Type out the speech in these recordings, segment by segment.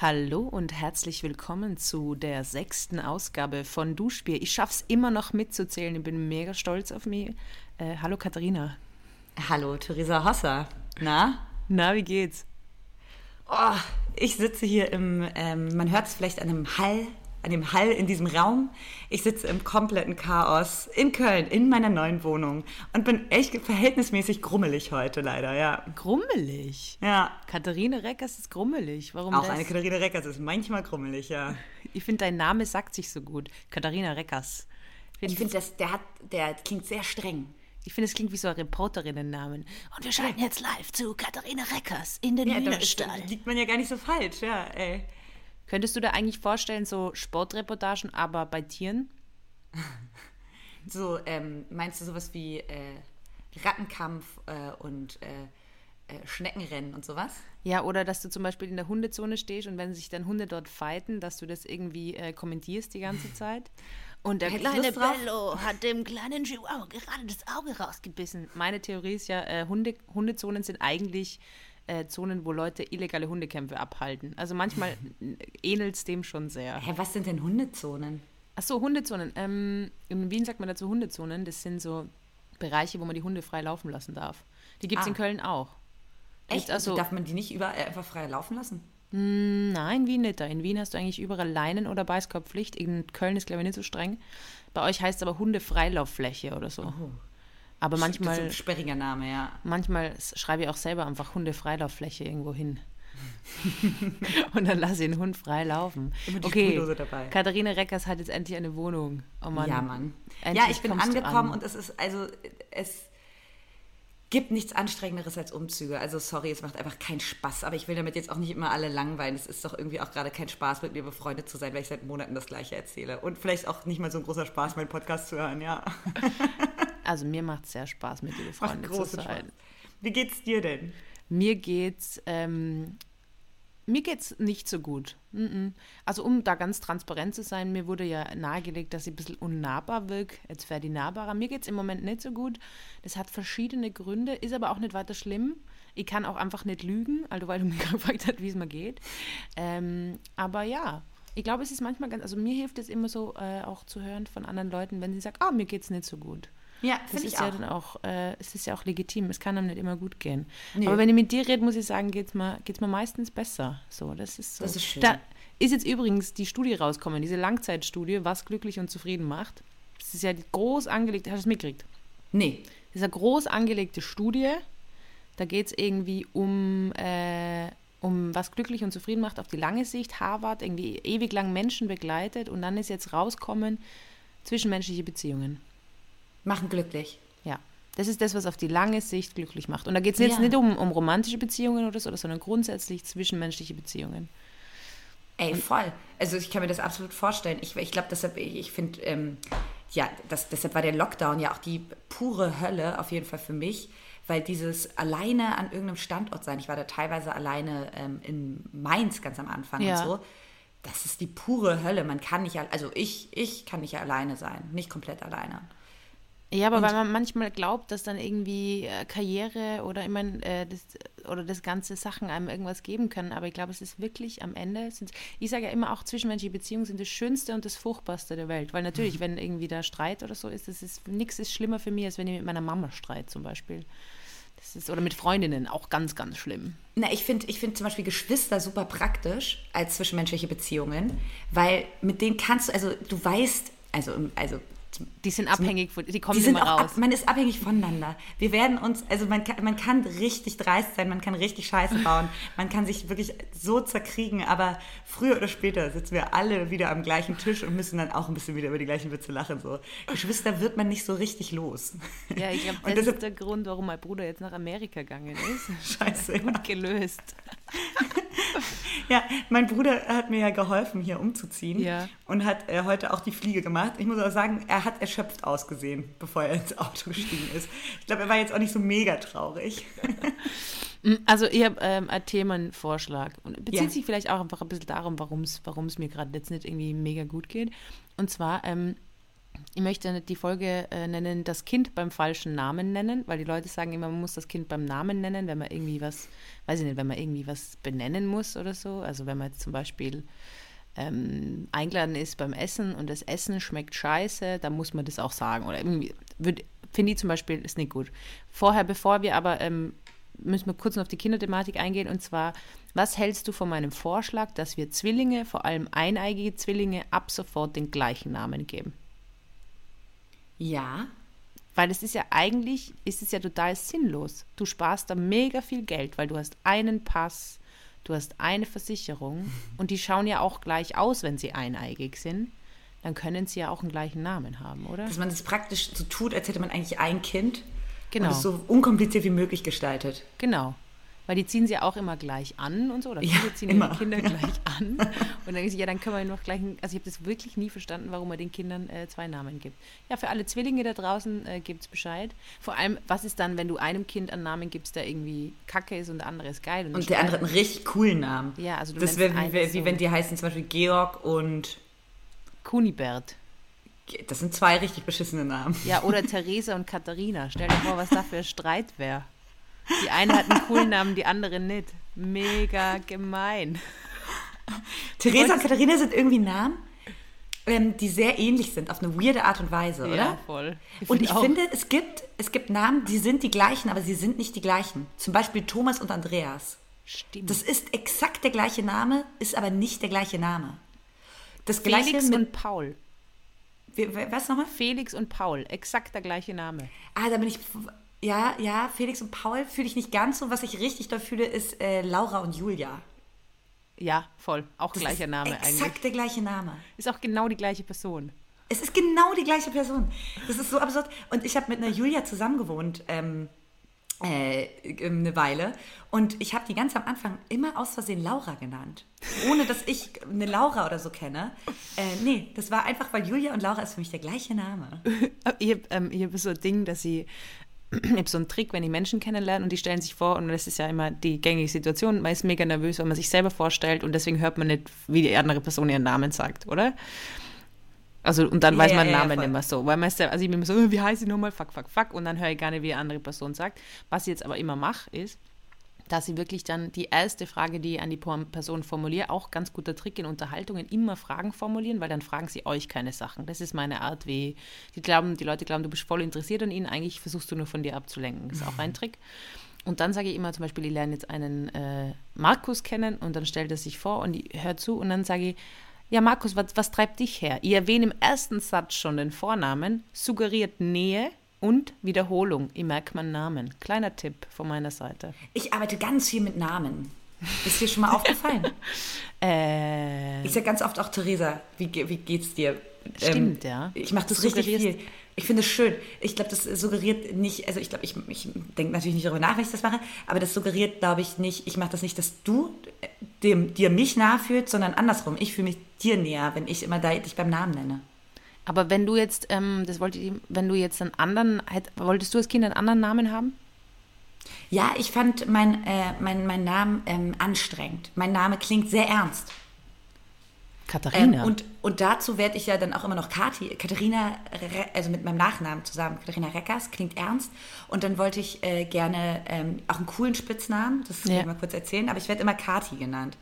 Hallo und herzlich willkommen zu der sechsten Ausgabe von Duschbier. Ich schaff's immer noch mitzuzählen. Ich bin mega stolz auf mich. Äh, hallo Katharina. Hallo Theresa Hosser. Na? Na, wie geht's? Oh, ich sitze hier im, ähm, man hört es vielleicht an dem Hall an dem Hall in diesem Raum. Ich sitze im kompletten Chaos in Köln, in meiner neuen Wohnung und bin echt verhältnismäßig grummelig heute leider, ja. Grummelig? Ja. Katharine Reckers ist grummelig. Warum Auch das? eine Katharine Reckers ist manchmal grummelig, ja. Ich finde, dein Name sagt sich so gut. Katharina Reckers. Ich finde, das, der, hat, der klingt sehr streng. Ich finde, es klingt wie so ein Reporterinnen-Namen. Und wir schalten jetzt live zu Katharina Reckers in den Ja, da Hühnerstall. liegt man ja gar nicht so falsch, ja, ey. Könntest du dir eigentlich vorstellen, so Sportreportagen, aber bei Tieren? So, ähm, meinst du sowas wie äh, Rattenkampf äh, und äh, äh, Schneckenrennen und sowas? Ja, oder dass du zum Beispiel in der Hundezone stehst und wenn sich dann Hunde dort fighten, dass du das irgendwie äh, kommentierst die ganze Zeit. Und der Hätte ich kleine? Bello hat dem kleinen Chihuahua gerade das Auge rausgebissen. Meine Theorie ist ja, äh, Hunde, Hundezonen sind eigentlich äh, Zonen, wo Leute illegale Hundekämpfe abhalten. Also manchmal ähnelt es dem schon sehr. Hä, was sind denn Hundezonen? Ach so, Hundezonen. Ähm, in Wien sagt man dazu Hundezonen. Das sind so Bereiche, wo man die Hunde frei laufen lassen darf. Die gibt es Ah. in Köln auch. Echt? Also- Darf man die nicht überall einfach frei laufen lassen? Nein, Wien nicht. Da. In Wien hast du eigentlich überall Leinen- oder Beißkorbpflicht. In Köln ist, glaube ich, nicht so streng. Bei euch heißt es aber Hundefreilauffläche oder so. Aber Das ist manchmal, ein sperriger Name, ja. manchmal schreibe ich auch selber einfach Hundefreilauffläche irgendwo hin. Und dann lasse ich den Hund frei laufen. Okay. Katharina Reckers hat jetzt endlich eine Wohnung. Oh Mann. Ja, Mann. Endlich ja, ich bin angekommen an. und es ist, also, es gibt nichts Anstrengenderes als Umzüge. Also, sorry, es macht einfach keinen Spaß. Aber ich will damit jetzt auch nicht immer alle langweilen. Es ist doch irgendwie auch gerade kein Spaß, mit mir befreundet zu sein, weil ich seit Monaten das Gleiche erzähle. Und vielleicht auch nicht mal so ein großer Spaß, meinen Podcast zu hören, ja. Also mir macht es sehr Spaß, mit dir Macht befreundet zu sein. Spaß. Wie geht's dir denn? Mir geht's, ähm, mir geht's nicht so gut. Also um da ganz transparent zu sein, mir wurde ja nahegelegt, dass ich ein bisschen unnahbar wirke. Jetzt wäre die nahbarer. Mir geht's im Moment nicht so gut. Das hat verschiedene Gründe, ist aber auch nicht weiter schlimm. Ich kann auch einfach nicht lügen, also weil du mich gefragt hast, wie es mir geht. Ähm, aber ja, ich glaube, es ist manchmal ganz, also mir hilft es immer so äh, auch zu hören von anderen Leuten, wenn sie sagen, ah, mir geht's nicht so gut. Ja, Das ist ja auch. dann auch, äh, es ist ja auch legitim. Es kann einem nicht immer gut gehen. Nee. Aber wenn ich mit dir rede, muss ich sagen, geht's mir, geht's mir meistens besser. So, das ist so. Das ist schön. Da ist jetzt übrigens die Studie rausgekommen, diese Langzeitstudie, was glücklich und zufrieden macht. Das ist ja die groß angelegte, hast du es mitgekriegt? Nee. Das ist eine groß angelegte Studie. Da geht es irgendwie um, äh, um was glücklich und zufrieden macht auf die lange Sicht. Harvard irgendwie ewig lang Menschen begleitet und dann ist jetzt rauskommen zwischenmenschliche Beziehungen. Machen glücklich. Ja, das ist das, was auf die lange Sicht glücklich macht. Und da geht es jetzt Ja. nicht um, um romantische Beziehungen oder so, sondern grundsätzlich zwischenmenschliche Beziehungen. Ey, voll. Also ich kann mir das absolut vorstellen. Ich, ich glaube, deshalb, ich, ich finde, ähm, ja, das, deshalb war der Lockdown ja auch die pure Hölle, auf jeden Fall für mich, weil dieses alleine an irgendeinem Standort sein, ich war da teilweise alleine ähm, in Mainz ganz am Anfang Ja. und so, das ist die pure Hölle. Man kann nicht, al- also ich, ich kann nicht alleine sein, nicht komplett alleine. Ja, aber weil man manchmal glaubt, dass dann irgendwie äh, Karriere oder mein, äh, das, oder das ganze Sachen einem irgendwas geben können. Aber ich glaube, es ist wirklich am Ende, sind, ich sage ja immer auch, zwischenmenschliche Beziehungen sind das Schönste und das Furchtbarste der Welt. Weil natürlich, wenn irgendwie da Streit oder so ist, das ist nichts ist schlimmer für mich, als wenn ich mit meiner Mama streit zum Beispiel. Das ist, oder mit Freundinnen, auch ganz, ganz schlimm. Na, ich finde ich find zum Beispiel Geschwister super praktisch als zwischenmenschliche Beziehungen, weil mit denen kannst du, also du weißt, also, also Die sind abhängig, von, die kommen die immer raus. Ab, man ist abhängig voneinander. Wir werden uns, also man kann, man kann richtig dreist sein, man kann richtig Scheiße bauen, man kann sich wirklich so zerkriegen, aber früher oder später sitzen wir alle wieder am gleichen Tisch und müssen dann auch ein bisschen wieder über die gleichen Witze lachen. So. Geschwister wird man nicht so richtig los. Ja, ich glaube, das deshalb- ist der Grund, warum mein Bruder jetzt nach Amerika gegangen ist. Scheiße. Ja. Gut gelöst. ja, mein Bruder hat mir ja geholfen, hier umzuziehen Ja. und hat äh, heute auch die Fliege gemacht. Ich muss auch sagen, er hat erschöpft ausgesehen, bevor er ins Auto gestiegen ist. Ich glaube, er war jetzt auch nicht so mega traurig. Also ich habe ähm, einen Themenvorschlag und bezieht Ja. sich vielleicht auch einfach ein bisschen darum, warum es mir gerade jetzt nicht irgendwie mega gut geht. Und zwar, ähm, ich möchte die Folge äh, nennen, das Kind beim falschen Namen nennen, weil die Leute sagen immer, man muss das Kind beim Namen nennen, wenn man irgendwie was, weiß ich nicht, wenn man irgendwie was benennen muss oder so. Also wenn man jetzt zum Beispiel ähm, eingeladen ist beim Essen und das Essen schmeckt scheiße, dann muss man das auch sagen. Oder irgendwie, finde ich zum Beispiel, ist nicht gut. Vorher, bevor wir aber, ähm, müssen wir kurz noch auf die Kinderthematik eingehen und zwar, was hältst du von meinem Vorschlag, dass wir Zwillinge, vor allem eineigige Zwillinge, ab sofort den gleichen Namen geben? Ja. Weil es ist ja eigentlich, ist es ja total sinnlos. Du sparst da mega viel Geld, weil du hast einen Pass, du hast eine Versicherung und die schauen ja auch gleich aus, wenn sie eineigig sind. Dann können sie ja auch einen gleichen Namen haben, oder? Dass man es das praktisch so tut, als hätte man eigentlich ein Kind. Genau. Und es so unkompliziert wie möglich gestaltet. Genau. Weil die ziehen sie ja auch immer gleich an und so. Oder viele ja, ziehen immer. ihre Kinder gleich an. Und dann denke ich, ja, dann können wir noch gleich. Also ich habe das wirklich nie verstanden, warum man den Kindern äh, zwei Namen gibt. Ja, für alle Zwillinge da draußen äh, gibt es Bescheid. Vor allem, was ist dann, wenn du einem Kind einen Namen gibst, der irgendwie kacke ist und der andere ist geil? Und, und der andere hat einen richtig coolen Namen. Ja, also du Das wäre wie, wie, wie wenn die heißen zum Beispiel Georg und Kunibert. Das sind zwei richtig beschissene Namen. Ja, oder Theresa und Katharina. Stell dir vor, was da für Streit wäre. Die eine hat einen coolen Namen, die andere nicht. Mega gemein. Theresa und Katharina sind irgendwie Namen, ähm, die sehr ähnlich sind, auf eine weirde Art und Weise, oder? Ja, voll. Ich und ich auch. finde, es gibt, es gibt Namen, die sind die gleichen, aber sie sind nicht die gleichen. Zum Beispiel Thomas und Andreas. Stimmt. Das ist exakt der gleiche Name, ist aber nicht der gleiche Name. Das Felix gleiche mit, und Paul. Was nochmal? Felix und Paul, exakt der gleiche Name. Ah, da bin ich. Ja, ja, Felix und Paul fühle ich nicht ganz so. Was ich richtig da fühle, ist äh, Laura und Julia. Ja, voll. Auch Das gleicher Name exakt eigentlich. Exakt der gleiche Name. Ist auch genau die gleiche Person. Es ist genau die gleiche Person. Das ist so absurd. Und ich habe mit einer Julia zusammengewohnt ähm, äh, eine Weile. Und ich habe die ganz am Anfang immer aus Versehen Laura genannt. Ohne dass ich eine Laura oder so kenne. Äh, nee, das war einfach, weil Julia und Laura ist für mich der gleiche Name. Habe ähm, ich hab so ein Ding, dass ich, ich habe so einen Trick, wenn ich Menschen kennenlerne und die stellen sich vor, und das ist ja immer die gängige Situation, man ist mega nervös, wenn man sich selber vorstellt und deswegen hört man nicht, wie die andere Person ihren Namen sagt, oder? Also, und dann Ja, weiß man den Namen voll. immer so. Weil man ist ja, also ich bin immer so, "Oh, wie heißt ich nochmal? Fuck, fuck, fuck. Und dann höre ich gar nicht, wie die andere Person sagt. Was ich jetzt aber immer mache, ist, dass ich wirklich dann die erste Frage, die ich an die Person formuliere, auch ganz guter Trick in Unterhaltungen, immer Fragen formulieren, weil dann fragen sie euch keine Sachen. Das ist meine Art, wie die glauben, die Leute glauben, du bist voll interessiert an ihnen, eigentlich versuchst du nur von dir abzulenken. Das ist auch ein Trick. Und dann sage ich immer zum Beispiel, ich lerne jetzt einen äh, Markus kennen und dann stellt er sich vor und ich höre zu und dann sage ich, ja Markus, was, was treibt dich her? Ich erwähne im ersten Satz schon den Vornamen, suggeriert Nähe und Wiederholung. Ich merke meinen Namen. Kleiner Tipp von meiner Seite. Ich arbeite ganz viel mit Namen. Ist dir schon mal aufgefallen? Äh, Ich sage ganz oft auch Theresa, wie, wie geht's dir? Ähm, Stimmt, ja. Ich mache das richtig viel. Ich finde es schön. Ich glaube, das suggeriert nicht, also ich glaube, ich, ich denke natürlich nicht darüber nach, wenn ich das mache, aber das suggeriert, glaube ich, nicht, ich mache das nicht, dass du äh, dem, dir mich nahe fühlst, sondern andersrum. Ich fühle mich dir näher, wenn ich immer da, dich beim Namen nenne. Aber wenn du jetzt, ähm, das wollte ich, wenn du jetzt einen anderen, hätt, wolltest du als Kind einen anderen Namen haben? Ja, ich fand mein, äh, mein, mein Namen ähm, anstrengend. Mein Name klingt sehr ernst. Ähm, Katharina. und, und dazu werde ich ja dann auch immer noch Kati, Katharina, Re also mit meinem Nachnamen zusammen, Katharina Reckers, klingt ernst. Und dann wollte ich äh, gerne ähm, auch einen coolen Spitznamen, das kann Ja. ich mal kurz erzählen, aber ich werde immer Kati genannt.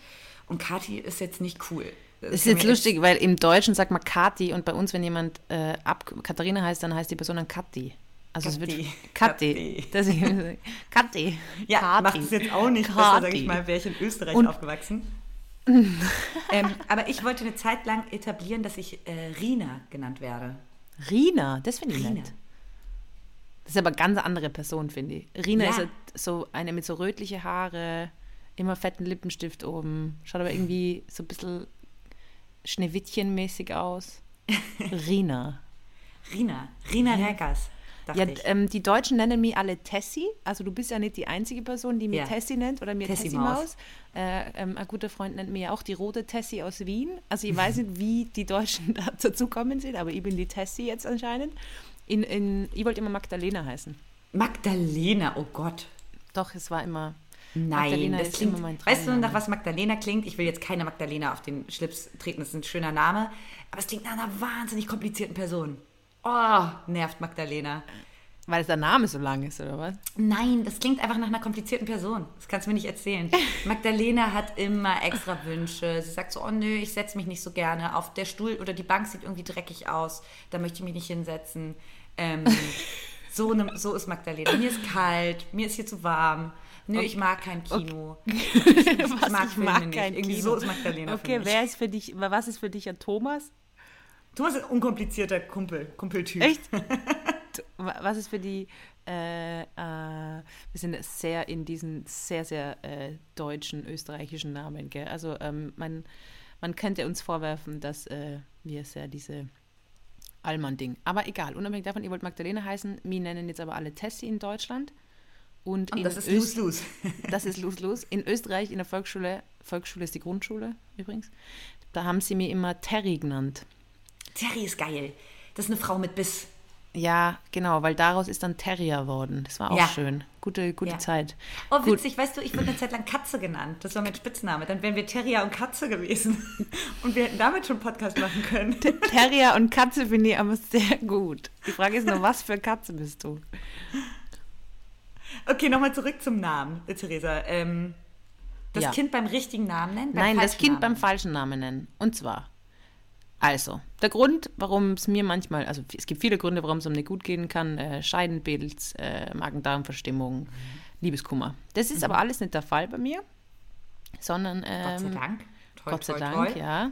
Und Kati ist jetzt nicht cool. Das ist kann jetzt lustig, weil im Deutschen sagt man Kati und bei uns, wenn jemand äh, ab Katharina heißt, dann heißt die Person dann Kati. Also es wird. Kati. Deswegen Kati. Ja, Kati. macht es jetzt auch nicht besser, sage ich mal, wäre ich in Österreich Und- aufgewachsen. ähm, aber ich wollte eine Zeit lang etablieren, dass ich äh, Rina genannt werde. Rina, das finde ich Rina. nett. Das ist aber eine ganz andere Person, finde ich. Rina Ja. ist halt so eine mit so rötliche Haare, immer fetten Lippenstift oben. Schaut aber irgendwie so ein bisschen Schneewittchenmäßig aus. Rina. Rina. Rina Reckers, Ja, ähm, die Deutschen nennen mich alle Tessie. Also du bist ja nicht die einzige Person, die mich Ja. Tessie nennt oder mir Tessie Tessie Maus. Maus. Äh, ähm, ein guter Freund nennt mir ja auch die rote Tessie aus Wien. Also ich weiß nicht, wie die Deutschen da dazu kommen sind, aber ich bin die Tessie jetzt anscheinend. In, in, ich wollte immer Magdalena heißen. Magdalena, oh Gott. Doch, es war immer. Nein, das klingt. weißt du, nach was Magdalena klingt? Ich will jetzt keine Magdalena auf den Schlips treten, das ist ein schöner Name. Aber es klingt nach einer wahnsinnig komplizierten Person. Oh, nervt Magdalena. Weil der Name so lang ist, oder was? Nein, das klingt einfach nach einer komplizierten Person. Das kannst du mir nicht erzählen. Magdalena hat immer extra Wünsche. Sie sagt so, oh nö, ich setze mich nicht so gerne. Auf der Stuhl oder die Bank sieht irgendwie dreckig aus. Da möchte ich mich nicht hinsetzen. Ähm, so, ne, so ist Magdalena. Mir ist kalt, mir ist hier zu warm. Nö, ich mag kein Kino. Okay. Ich, was, mag, ich mag kein nicht. Irgendwie Kino. so ist Magdalena Okay, wer ist für dich, was ist für dich ein Thomas? Thomas ist ein unkomplizierter Kumpel, Kumpeltyp. Echt? was ist für die, äh, äh, wir sind sehr in diesen sehr, sehr äh, deutschen, österreichischen Namen, gell? Also ähm, man, man könnte uns vorwerfen, dass äh, wir sehr diese Allmann-Ding. Aber egal, unabhängig davon, ihr wollt Magdalena heißen, wir nennen jetzt aber alle Tessie in Deutschland. Und, Und das ist Lus-Lus. das ist Lus-Lus. In Österreich, in der Volksschule, Volksschule ist die Grundschule übrigens, da haben sie mir immer Terry genannt. Terry ist geil. Das ist eine Frau mit Biss. Ja, genau, weil daraus ist dann Terrier worden. Das war auch ja. schön. Gute, gute ja. Zeit. Oh, Gut. witzig, weißt du, ich wurde eine Zeit lang Katze genannt. Das war mein Spitzname. Dann wären wir Terrier und Katze gewesen. Und wir hätten damit schon Podcast machen können. Terrier und Katze finde ich aber sehr gut. Die Frage ist nur, was für Katze bist du? Okay, nochmal zurück zum Namen, Theresa. Ähm, das ja. Kind beim richtigen Namen nennen? Nein, das Kind Namen. beim falschen Namen nennen. Und zwar also, der Grund, warum es mir manchmal, also es gibt viele Gründe, warum es einem nicht gut gehen kann, äh, Scheidenpilz, äh, Magen-Darm-Verstimmung, mhm. Liebeskummer. Das ist mhm. aber alles nicht der Fall bei mir, sondern... Ähm, Gott sei Dank. Toi, Gott sei toi, Dank, toi. ja.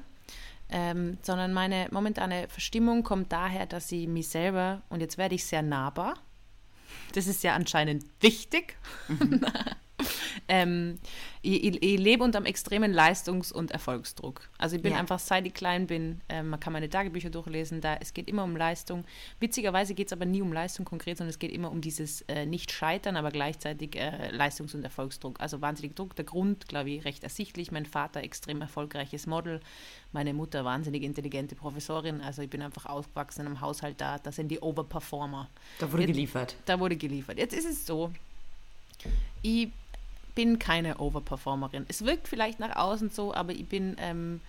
Ähm, sondern meine momentane Verstimmung kommt daher, dass ich mich selber, und jetzt werde ich sehr nahbar, das ist ja anscheinend wichtig, mhm. ähm, ich, ich, ich, lebe unter einem extremen Leistungs- und Erfolgsdruck. Also ich bin ja. einfach, seit ich klein bin, äh, man kann meine Tagebücher durchlesen, da es geht immer um Leistung. Witzigerweise geht es aber nie um Leistung konkret, sondern es geht immer um dieses äh, Nicht-Scheitern, aber gleichzeitig äh, Leistungs- und Erfolgsdruck. Also wahnsinnig Druck. Der Grund, glaube ich, recht ersichtlich. Mein Vater extrem erfolgreiches Model, meine Mutter wahnsinnig intelligente Professorin. Also ich bin einfach aufgewachsen in einem Haushalt da, das sind die Overperformer. Da wurde Jetzt, geliefert. Da wurde geliefert. Jetzt ist es so, ich bin keine Overperformerin. Es wirkt vielleicht nach außen so, aber ich bin, ähm,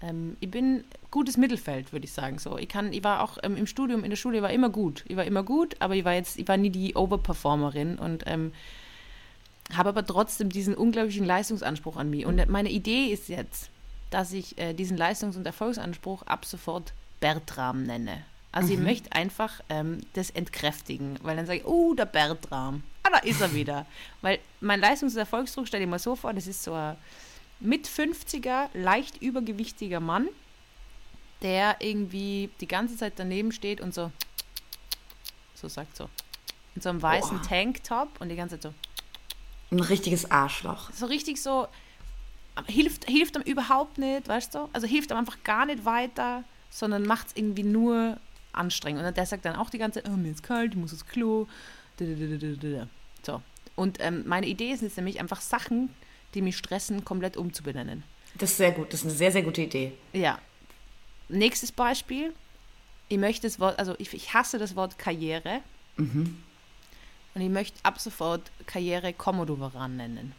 ähm, ich bin gutes Mittelfeld, würde ich sagen. So, ich kann, ich war auch ähm, im Studium, in der Schule, ich war immer gut. Ich war immer gut, aber ich war jetzt, ich war nie die Overperformerin und ähm, habe aber trotzdem diesen unglaublichen Leistungsanspruch an mich. Und meine Idee ist jetzt, dass ich äh, diesen Leistungs- und Erfolgsanspruch ab sofort Bertram nenne. Also mhm. ich möchte einfach ähm, das entkräftigen, weil dann sage ich, oh, der Bertram. Ah, da ist er wieder. weil mein Leistungs- und Erfolgsdruck, stell dir mal so vor, das ist so ein mit 50er, leicht übergewichtiger Mann, der irgendwie die ganze Zeit daneben steht und so, so sagt so, in so einem weißen oh. Tanktop und die ganze Zeit so. Ein richtiges Arschloch. So richtig so, hilft, hilft ihm überhaupt nicht, weißt du? Also hilft ihm einfach gar nicht weiter, sondern macht es irgendwie nur anstrengend. Und der sagt dann auch die ganze Zeit, oh, mir ist kalt, ich muss ins Klo. So. Und ähm, meine Idee ist jetzt nämlich einfach Sachen, die mich stressen, komplett umzubenennen. Das ist sehr gut, das ist eine sehr, sehr gute Idee. Ja. Nächstes Beispiel. Ich möchte das Wort, also ich, ich hasse das Wort Karriere. Mhm. Und ich möchte ab sofort Karriere Komodowaran nennen.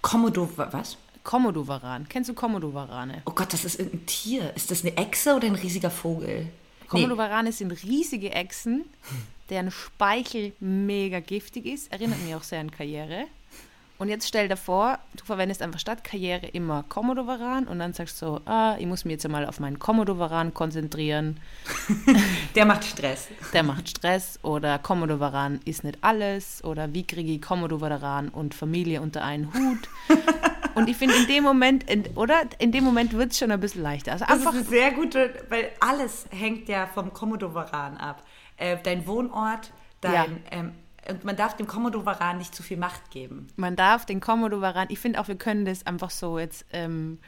Komodo, was? Komodowaran. Kennst du Komodowarane? Oh Gott, das ist irgendein Tier. Ist das eine Echse oder ein riesiger Vogel? Komodowarane nee. sind riesige Echsen, deren Speichel mega giftig ist. Erinnert mich auch sehr an Karriere. Und jetzt stell dir vor, du verwendest einfach statt Karriere immer Komodowaran und dann sagst du so, ah, ich muss mich jetzt einmal auf meinen Komodowaran konzentrieren. Der macht Stress. Der macht Stress oder Komodowaran ist nicht alles oder wie kriege ich Komodowaran und Familie unter einen Hut. Und ich finde in dem Moment, in, oder? In dem Moment wird es schon ein bisschen leichter. Also das einfach ist eine sehr gute, weil alles hängt ja vom Komodowaran ab. Äh, dein Wohnort, dein, ja. ähm, und man darf dem Komodowaran nicht zu viel Macht geben. Man darf den Komodowaran, ich finde auch, wir können das einfach so jetzt ähm,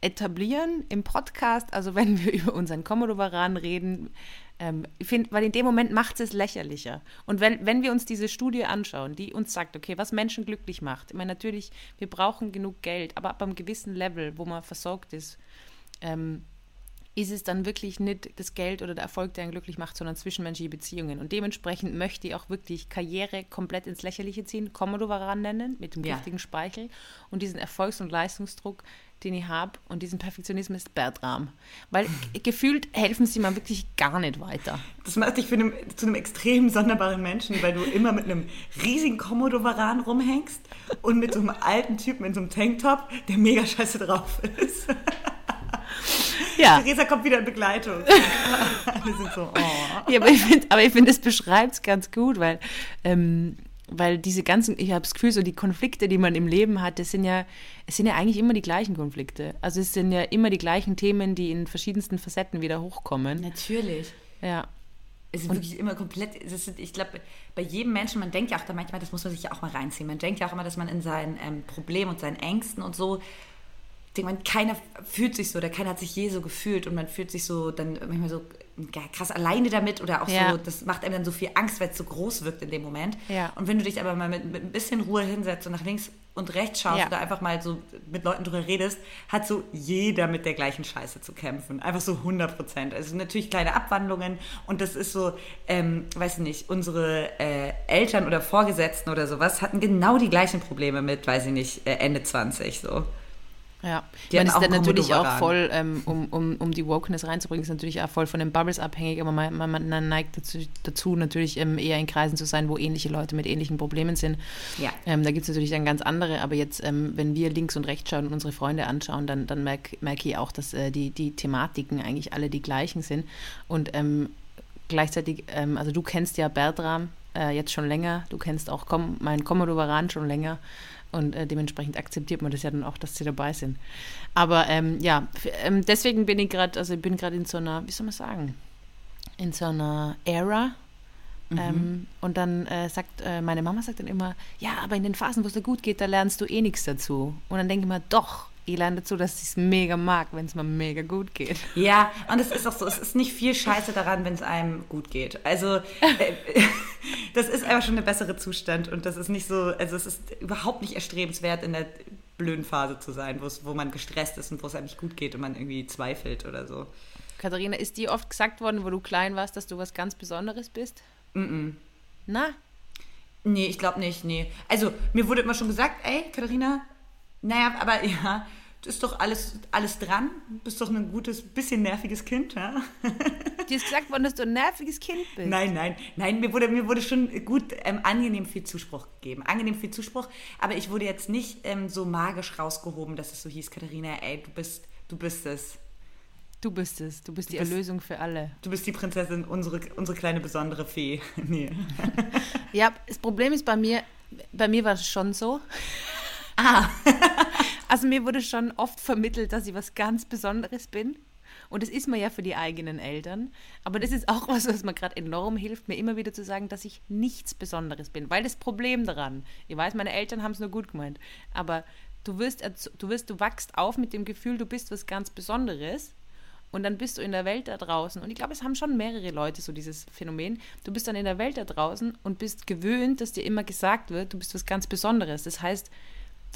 etablieren im Podcast. Also wenn wir über unseren Komodowaran reden, ähm, ich finde, weil in dem Moment macht es lächerlicher. Und wenn, wenn wir uns diese Studie anschauen, die uns sagt, okay, was Menschen glücklich macht, ich meine, natürlich, wir brauchen genug Geld, aber ab einem gewissen Level, wo man versorgt ist, ähm, ist es dann wirklich nicht das Geld oder der Erfolg, der einen glücklich macht, sondern zwischenmenschliche Beziehungen. Und dementsprechend möchte ich auch wirklich Karriere komplett ins Lächerliche ziehen, Komodowaran nennen, mit dem ja. Speichel und diesen Erfolgs- und Leistungsdruck den ich habe und diesen Perfektionismus Bertram. Weil gefühlt helfen sie mir wirklich gar nicht weiter. Das macht dich einem, zu einem extrem sonderbaren Menschen, weil du immer mit einem riesigen Komodo-Varan rumhängst und mit so einem alten Typen in so einem Tanktop, der mega scheiße drauf ist. Ja. Theresa kommt wieder in Begleitung. Alle sind so, oh. Ja, aber ich finde, find, das beschreibt es ganz gut, weil ähm, weil diese ganzen, ich habe das Gefühl, so die Konflikte, die man im Leben hat, das sind ja, es sind ja eigentlich immer die gleichen Konflikte. Also es sind ja immer die gleichen Themen, die in verschiedensten Facetten wieder hochkommen. Natürlich. Ja. Es ist und wirklich immer komplett, ist, ich glaube, bei jedem Menschen, man denkt ja auch da manchmal, das muss man sich ja auch mal reinziehen. Man denkt ja auch immer, dass man in seinen ähm, Problemen und seinen Ängsten und so denke man, keiner fühlt sich so oder keiner hat sich je so gefühlt und man fühlt sich so dann manchmal so krass alleine damit oder auch ja. so, das macht einem dann so viel Angst, weil es so groß wirkt in dem Moment. Ja. Und wenn du dich aber mal mit, mit, ein bisschen Ruhe hinsetzt und nach links und rechts schaust ja. oder einfach mal so mit Leuten drüber redest, hat so jeder mit der gleichen Scheiße zu kämpfen. Einfach so 100 Prozent. Also natürlich kleine Abwandlungen und das ist so, ähm, weiß nicht, unsere äh, Eltern oder Vorgesetzten oder sowas hatten genau die gleichen Probleme mit, weiß ich nicht, äh, Ende 20 so. Ja, die man ist dann natürlich auch voll, ähm, um, um, um die Wokeness reinzubringen, ist natürlich auch voll von den Bubbles abhängig, aber man, man, man neigt dazu, dazu natürlich ähm, eher in Kreisen zu sein, wo ähnliche Leute mit ähnlichen Problemen sind. Ja. Ähm, da gibt es natürlich dann ganz andere, aber jetzt, ähm, wenn wir links und rechts schauen und unsere Freunde anschauen, dann, dann merke merk ich auch, dass äh, die, die Thematiken eigentlich alle die gleichen sind. Und ähm, gleichzeitig, ähm, also du kennst ja Bertram äh, jetzt schon länger, du kennst auch Com mein Commodore schon länger. Und äh, dementsprechend akzeptiert man das ja dann auch, dass sie dabei sind. Aber ähm, ja, ähm, deswegen bin ich gerade, also ich bin gerade in so einer, wie soll man sagen, in so einer Era. Mhm. Ähm, und dann äh, sagt, äh, meine Mama sagt dann immer, ja, aber in den Phasen, wo es dir gut geht, da lernst du eh nichts dazu. Und dann denke ich mir, doch, lerne dazu, dass ich es mega mag, wenn es mir mega gut geht. Ja, und es ist auch so, es ist nicht viel Scheiße daran, wenn es einem gut geht. Also äh, das ist einfach schon ein besserer Zustand und das ist nicht so, also es ist überhaupt nicht erstrebenswert, in der blöden Phase zu sein, wo man gestresst ist und wo es einem nicht gut geht und man irgendwie zweifelt oder so. Katharina, ist dir oft gesagt worden, wo du klein warst, dass du was ganz Besonderes bist? Mm, -mm. Na? Nee, ich glaube nicht, nee. Also, mir wurde immer schon gesagt, ey, Katharina, naja, aber ja, ist doch alles, alles dran. Du bist doch ein gutes, bisschen nerviges Kind, ja? Dir ist gesagt worden, dass du ein nerviges Kind bist. Nein, nein, nein, mir wurde, mir wurde schon gut, ähm, angenehm viel Zuspruch gegeben. Angenehm viel Zuspruch, aber ich wurde jetzt nicht ähm, so magisch rausgehoben, dass es so hieß, Katharina, ey, du bist, du bist es. Du bist es, du bist du die bist, Erlösung für alle. Du bist die Prinzessin, unsere, unsere kleine besondere Fee. nee. ja, das Problem ist bei mir, bei mir war es schon so. Ah. also mir wurde schon oft vermittelt, dass ich was ganz Besonderes bin. Und das ist mir ja für die eigenen Eltern. Aber das ist auch was, was mir gerade enorm hilft, mir immer wieder zu sagen, dass ich nichts Besonderes bin. Weil das Problem daran, ich weiß, meine Eltern haben es nur gut gemeint, aber du wirst, du wirst, du wachst auf mit dem Gefühl, du bist was ganz Besonderes. Und dann bist du in der Welt da draußen. Und ich glaube, es haben schon mehrere Leute so dieses Phänomen. Du bist dann in der Welt da draußen und bist gewöhnt, dass dir immer gesagt wird, du bist was ganz Besonderes. Das heißt,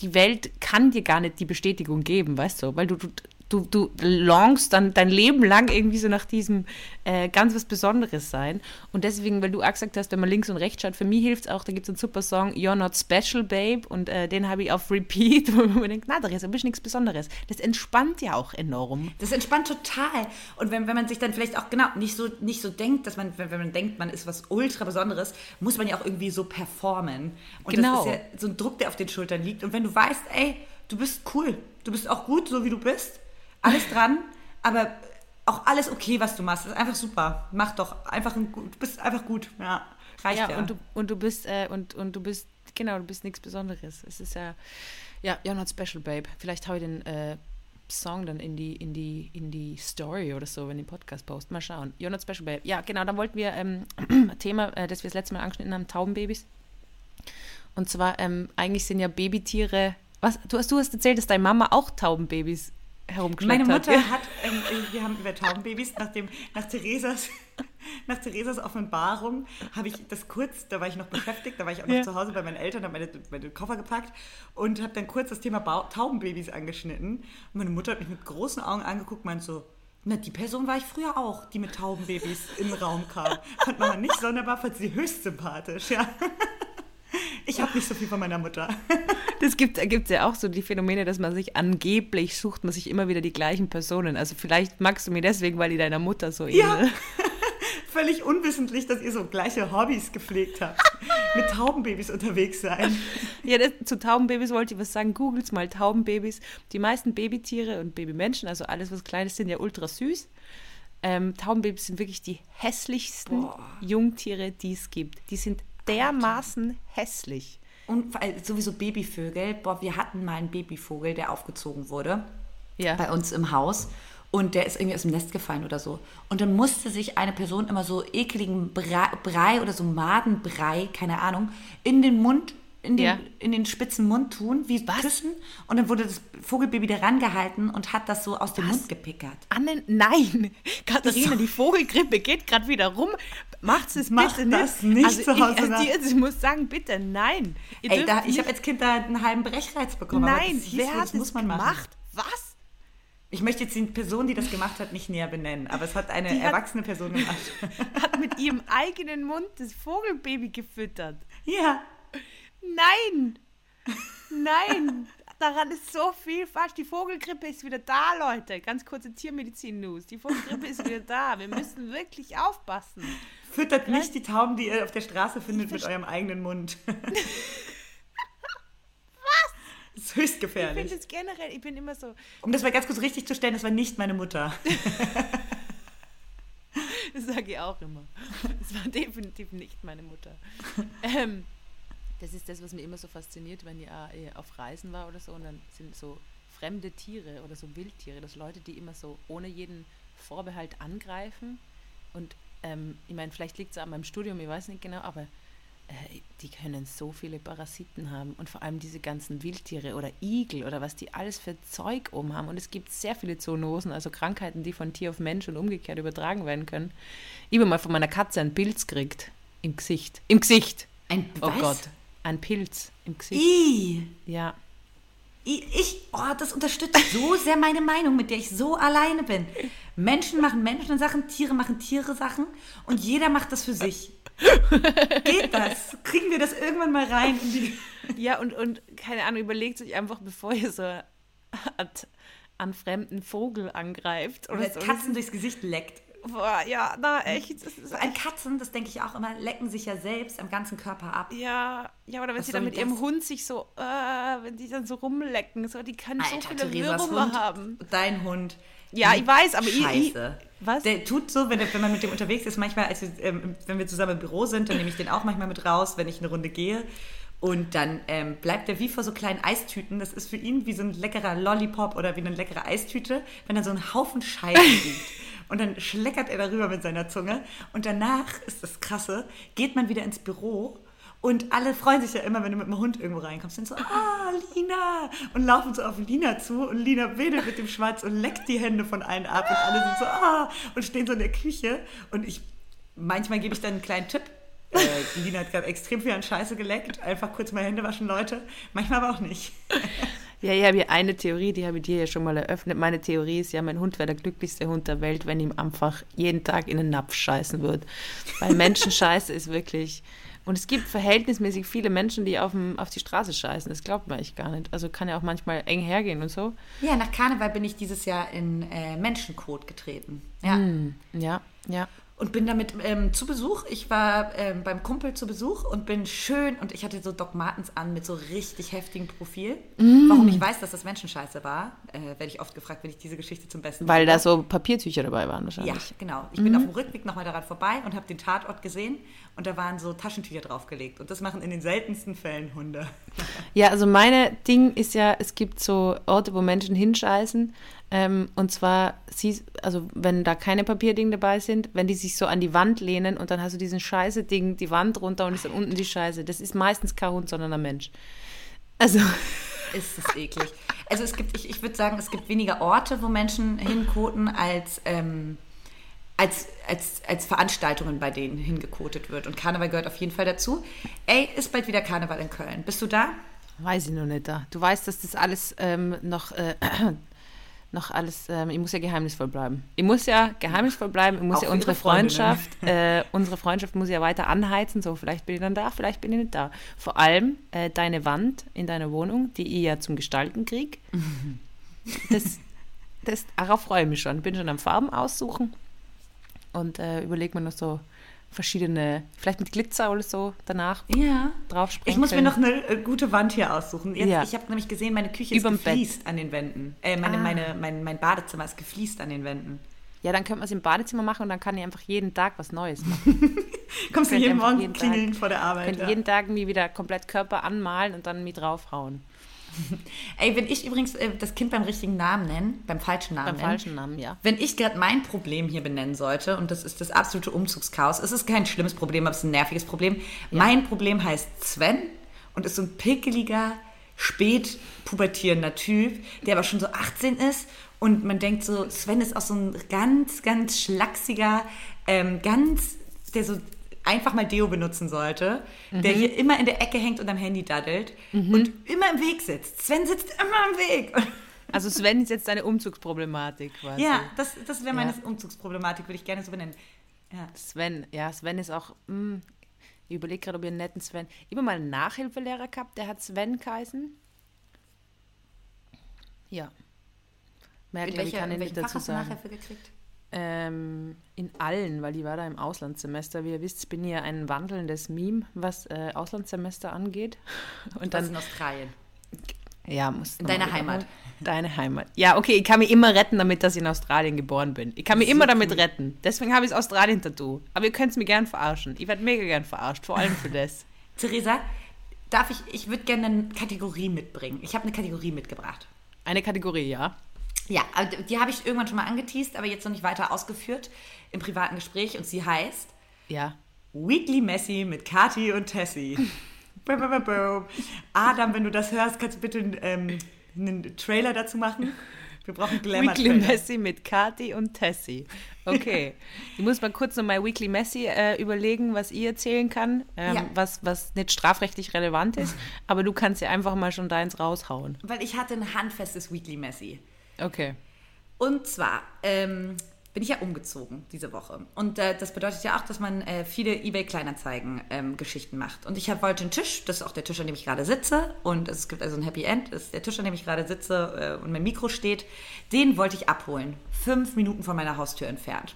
die Welt kann dir gar nicht die Bestätigung geben, weißt du, weil du, du, du, du longst dann dein Leben lang irgendwie so nach diesem äh, ganz was Besonderes sein. Und deswegen, weil du auch gesagt hast, wenn man links und rechts schaut, für mich hilft es auch, da gibt es einen super Song, You're Not Special, Babe, und äh, den habe ich auf Repeat, wo man denkt, na, da ist nichts Besonderes. Das entspannt ja auch enorm. Das entspannt total. Und wenn, wenn man sich dann vielleicht auch, genau, nicht so, nicht so denkt, dass man, wenn, wenn man denkt, man ist was ultra Besonderes, muss man ja auch irgendwie so performen. Und genau. das ist ja so ein Druck, der auf den Schultern liegt. Und wenn du weißt, ey, du bist cool, du bist auch gut, so wie du bist, alles dran, aber auch alles okay, was du machst. Das ist einfach super. Mach doch einfach ein, du bist einfach gut. Ja, reicht ja. ja. Und, du, und du bist äh, und, und du bist genau, du bist nichts Besonderes. Es ist ja ja, you're not special, babe. Vielleicht habe ich den äh, Song dann in die, in, die, in die Story oder so, wenn ich den Podcast post. Mal schauen. You're not special, babe. Ja, genau, dann wollten wir ähm, Thema, äh, das wir das letzte Mal angeschnitten haben, Taubenbabys. Und zwar, ähm, eigentlich sind ja Babytiere. Was? Du hast, du hast erzählt, dass deine Mama auch Taubenbabys herumgeschleppt Meine Mutter hat, hat ähm, äh, wir haben über Taubenbabys, nach, dem, nach, Theresas, nach Theresas Offenbarung, habe ich das kurz, da war ich noch beschäftigt, da war ich auch noch ja. zu Hause bei meinen Eltern, habe meine, meine Koffer gepackt und habe dann kurz das Thema ba Taubenbabys angeschnitten. Und meine Mutter hat mich mit großen Augen angeguckt, meint so, na, die Person war ich früher auch, die mit Taubenbabys in den Raum kam. Fand man nicht sonderbar, fand sie höchst sympathisch, ja. Ich habe nicht so viel von meiner Mutter. Das gibt es ja auch so die Phänomene, dass man sich angeblich sucht man sich immer wieder die gleichen Personen. Also vielleicht magst du mir deswegen, weil die deiner Mutter so ja. ähneln. Völlig unwissentlich, dass ihr so gleiche Hobbys gepflegt habt. Mit Taubenbabys unterwegs sein. Ja, das, zu Taubenbabys wollte ich was sagen. Googles mal Taubenbabys. Die meisten Babytiere und Babymenschen, also alles was Kleines, sind ja ultra süß. Ähm, Taubenbabys sind wirklich die hässlichsten Boah. Jungtiere, die es gibt. Die sind dermaßen hässlich. Und sowieso Babyvögel. Boah, wir hatten mal einen Babyvogel, der aufgezogen wurde. Ja. Bei uns im Haus. Und der ist irgendwie aus dem Nest gefallen oder so. Und dann musste sich eine Person immer so ekligen Brei, Brei oder so Madenbrei, keine Ahnung, in den Mund in den, ja. in den spitzen Mund tun, wie Was? küssen. Und dann wurde das Vogelbaby da rangehalten und hat das so aus dem Mund gepickert. Annen, nein, Katharina, die Vogelgrippe geht gerade wieder rum. Macht es Macht bitte das nicht also zu Hause. Ich, also ich muss sagen, bitte nein. Ey, da, ich habe als Kind da einen halben Brechreiz bekommen. Nein, wer hat das muss man gemacht? Machen. Was? Ich möchte jetzt die Person, die das gemacht hat, nicht näher benennen, aber es hat eine die erwachsene hat, Person gemacht. Hat mit ihrem eigenen Mund das Vogelbaby gefüttert. Ja. Nein! Nein! Daran ist so viel falsch. Die Vogelgrippe ist wieder da, Leute. Ganz kurze Tiermedizin-News. Die Vogelgrippe ist wieder da. Wir müssen wirklich aufpassen. Füttert nicht die Tauben, die ihr auf der Straße findet, mit eurem eigenen Mund. Was? Das ist höchst gefährlich. Ich finde es generell, ich bin immer so. Um das mal ganz kurz richtig zu stellen, das war nicht meine Mutter. das sage ich auch immer. Das war definitiv nicht meine Mutter. Ähm, das ist das, was mir immer so fasziniert, wenn ich äh, auf Reisen war oder so und dann sind so fremde Tiere oder so Wildtiere, dass Leute, die immer so ohne jeden Vorbehalt angreifen und ähm, ich meine, vielleicht liegt es an meinem Studium, ich weiß nicht genau, aber äh, die können so viele Parasiten haben und vor allem diese ganzen Wildtiere oder Igel oder was die alles für Zeug um haben. Und es gibt sehr viele Zoonosen, also Krankheiten, die von Tier auf Mensch und umgekehrt übertragen werden können. Ich habe mal von meiner Katze einen Pilz gekriegt. Im Gesicht. Im Gesicht. Ein Oh was? Gott. Ein Pilz im Gesicht. I. Ja. Ich, oh, das unterstützt so sehr meine Meinung, mit der ich so alleine bin. Menschen machen Menschen Sachen, Tiere machen Tiere Sachen und jeder macht das für sich. Geht das? Kriegen wir das irgendwann mal rein? ja, und, und keine Ahnung, überlegt sich einfach, bevor ihr so an fremden Vogel angreift. Oder, oder so. Katzen durchs Gesicht leckt. Boah, ja, na echt. So ein Katzen, das denke ich auch immer, lecken sich ja selbst am ganzen Körper ab. Ja, ja, oder wenn Was sie dann mit ihrem Hund sich so, äh, wenn die dann so rumlecken, so, die können Alter, so viele Theresas Hund, haben. Dein Hund. Ja, ich weiß, aber Scheiße. Ich, ich, was? Der tut so, wenn, wenn man mit dem unterwegs ist, manchmal, als wir, ähm, wenn wir zusammen im Büro sind, dann nehme ich den auch manchmal mit raus, wenn ich eine Runde gehe. Und dann ähm, bleibt er wie vor so kleinen Eistüten. Das ist für ihn wie so ein leckerer Lollipop oder wie eine leckere Eistüte, wenn er so einen Haufen Scheiße sieht. Und dann schleckert er darüber mit seiner Zunge. Und danach ist das Krasse, geht man wieder ins Büro und alle freuen sich ja immer, wenn du mit dem Hund irgendwo reinkommst. Dann so, ah, Lina! Und laufen so auf Lina zu und Lina wedelt mit dem Schwanz und leckt die Hände von allen ab. Und alle sind so, ah! Und stehen so in der Küche. Und ich, manchmal gebe ich dann einen kleinen Tipp. Äh, Lina hat gerade extrem viel an Scheiße geleckt. Einfach kurz mal Hände waschen, Leute. Manchmal aber auch nicht. Ja, ich habe hier eine Theorie, die habe ich dir ja schon mal eröffnet. Meine Theorie ist ja, mein Hund wäre der glücklichste Hund der Welt, wenn ihm einfach jeden Tag in den Napf scheißen würde. Weil Menschenscheiße ist wirklich. Und es gibt verhältnismäßig viele Menschen, die auf, dem, auf die Straße scheißen. Das glaubt man echt gar nicht. Also kann ja auch manchmal eng hergehen und so. Ja, nach Karneval bin ich dieses Jahr in äh, Menschenkot getreten. Ja. Mm, ja, ja und bin damit ähm, zu Besuch. Ich war ähm, beim Kumpel zu Besuch und bin schön und ich hatte so Doc Martens an mit so richtig heftigem Profil. Mm. Warum ich weiß, dass das Menschenscheiße war, äh, werde ich oft gefragt, wenn ich diese Geschichte zum Besten Weil da so Papiertücher dabei waren wahrscheinlich. Ja, genau. Ich mm. bin auf dem Rückweg nochmal daran vorbei und habe den Tatort gesehen und da waren so Taschentücher draufgelegt. Und das machen in den seltensten Fällen Hunde. Ja, also meine Ding ist ja, es gibt so Orte, wo Menschen hinscheißen. Ähm, und zwar, also wenn da keine Papierdinge dabei sind, wenn die sich so an die Wand lehnen und dann hast du diesen Scheiße-Ding, die Wand runter und ist dann unten die Scheiße. Das ist meistens kein Hund, sondern ein Mensch. Also. Ist es eklig. Also es gibt, ich, ich würde sagen, es gibt weniger Orte, wo Menschen hinkoten, als ähm, als, als, als Veranstaltungen, bei denen hingekotet wird. Und Karneval gehört auf jeden Fall dazu. Ey, ist bald wieder Karneval in Köln. Bist du da? Weiß ich noch nicht da. Du weißt, dass das alles ähm, noch, äh, noch alles, ähm, ich muss ja geheimnisvoll bleiben. Ich muss ja geheimnisvoll bleiben, ich muss Auch ja unsere. Freundschaft, äh, unsere Freundschaft muss ja weiter anheizen, so vielleicht bin ich dann da, vielleicht bin ich nicht da. Vor allem äh, deine Wand in deiner Wohnung, die ich ja zum Gestalten krieg, das, das, darauf freue ich mich schon. Bin schon am Farben aussuchen und äh, überlege mir noch so verschiedene, vielleicht mit Glitzer oder so danach Ja. drauf Ich muss mir noch eine äh, gute Wand hier aussuchen. Jetzt, Ja. Ich habe nämlich gesehen, meine Küche ist Überm Bett. gefliest an den Wänden. Äh, meine, Ah. meine, mein, mein Badezimmer ist gefliest an den Wänden. Ja, dann könnte man es im Badezimmer machen und dann kann ich einfach jeden Tag was Neues machen. Kommst du Könnt jeden Morgen jeden klingeln Tag- vor der Arbeit? Könnte Ja. jeden Tag mir wieder komplett Körper anmalen und dann mit draufhauen. Ey, wenn ich übrigens äh, das Kind beim richtigen Namen nenne, beim falschen Namen Beim nenne, falschen Namen, ja. Wenn ich gerade mein Problem hier benennen sollte, und das ist das absolute Umzugschaos, es ist kein schlimmes Problem, aber es ist ein nerviges Problem. Mein Problem heißt Sven und ist so ein pickeliger, spät pubertierender Typ, der aber schon so 18 ist. Und man denkt so, Sven ist auch so ein ganz, ganz schlachsiger, ähm, ganz, der so einfach mal Deo benutzen sollte, der hier immer in der Ecke hängt und am Handy daddelt und immer im Weg sitzt. Sven sitzt immer im Weg. Also Sven ist jetzt deine Umzugsproblematik quasi. Ja, das, das wäre meine Ja. Umzugsproblematik, würde ich gerne so benennen. Ja. Sven, ja, Sven ist auch, mh, ich überlege gerade, ob ihr einen netten Sven, ich habe mal einen Nachhilfelehrer gehabt, der hat Sven geheißen. Ja. Mehr, In glaube ich, kann ich in nicht dazu sagen. Nachhilfe gekriegt? Ähm, in allen, weil ich war da im Auslandssemester. Wie ihr wisst, bin ich ja ein wandelndes Meme, was äh, Auslandssemester angeht. Und Das dann in Australien. Ja, muss In deiner Heimat. Deine Heimat. Ja, okay, ich kann mich immer retten, damit dass ich in Australien geboren bin. Ich kann mich immer damit retten. Deswegen habe ich das Australien-Tattoo. Aber ihr könnt es mir gern verarschen. Ich werde mega gern verarscht, vor allem für das. Theresa, darf ich, ich würde gerne eine Kategorie mitbringen. Ich habe eine Kategorie mitgebracht. Eine Kategorie, ja. Ja, die habe ich irgendwann schon mal angeteased, aber jetzt noch nicht weiter ausgeführt im privaten Gespräch und sie heißt Ja. Weekly Messi mit Kati und Tessie. Adam, wenn du das hörst, kannst du bitte ähm, einen Trailer dazu machen? Wir brauchen glamour Weekly. Messi mit Kati und Tessie. Okay. ich muss mal kurz noch mal Weekly Messi äh, überlegen, was ich erzählen kann, ähm, Ja. was, was nicht strafrechtlich relevant ist. Aber du kannst ja einfach mal schon deins raushauen. Weil ich hatte ein handfestes Weekly Messi. Okay. Und zwar ähm, bin ich ja umgezogen diese Woche. Und äh, das bedeutet ja auch, dass man äh, viele eBay-Kleinanzeigen-Geschichten macht. Und ich hab, wollte einen Tisch, das ist auch der Tisch, an dem ich gerade sitze. Und es gibt also ein Happy End, das ist der Tisch, an dem ich gerade sitze äh, und mein Mikro steht. Den wollte ich abholen. Fünf Minuten von meiner Haustür entfernt.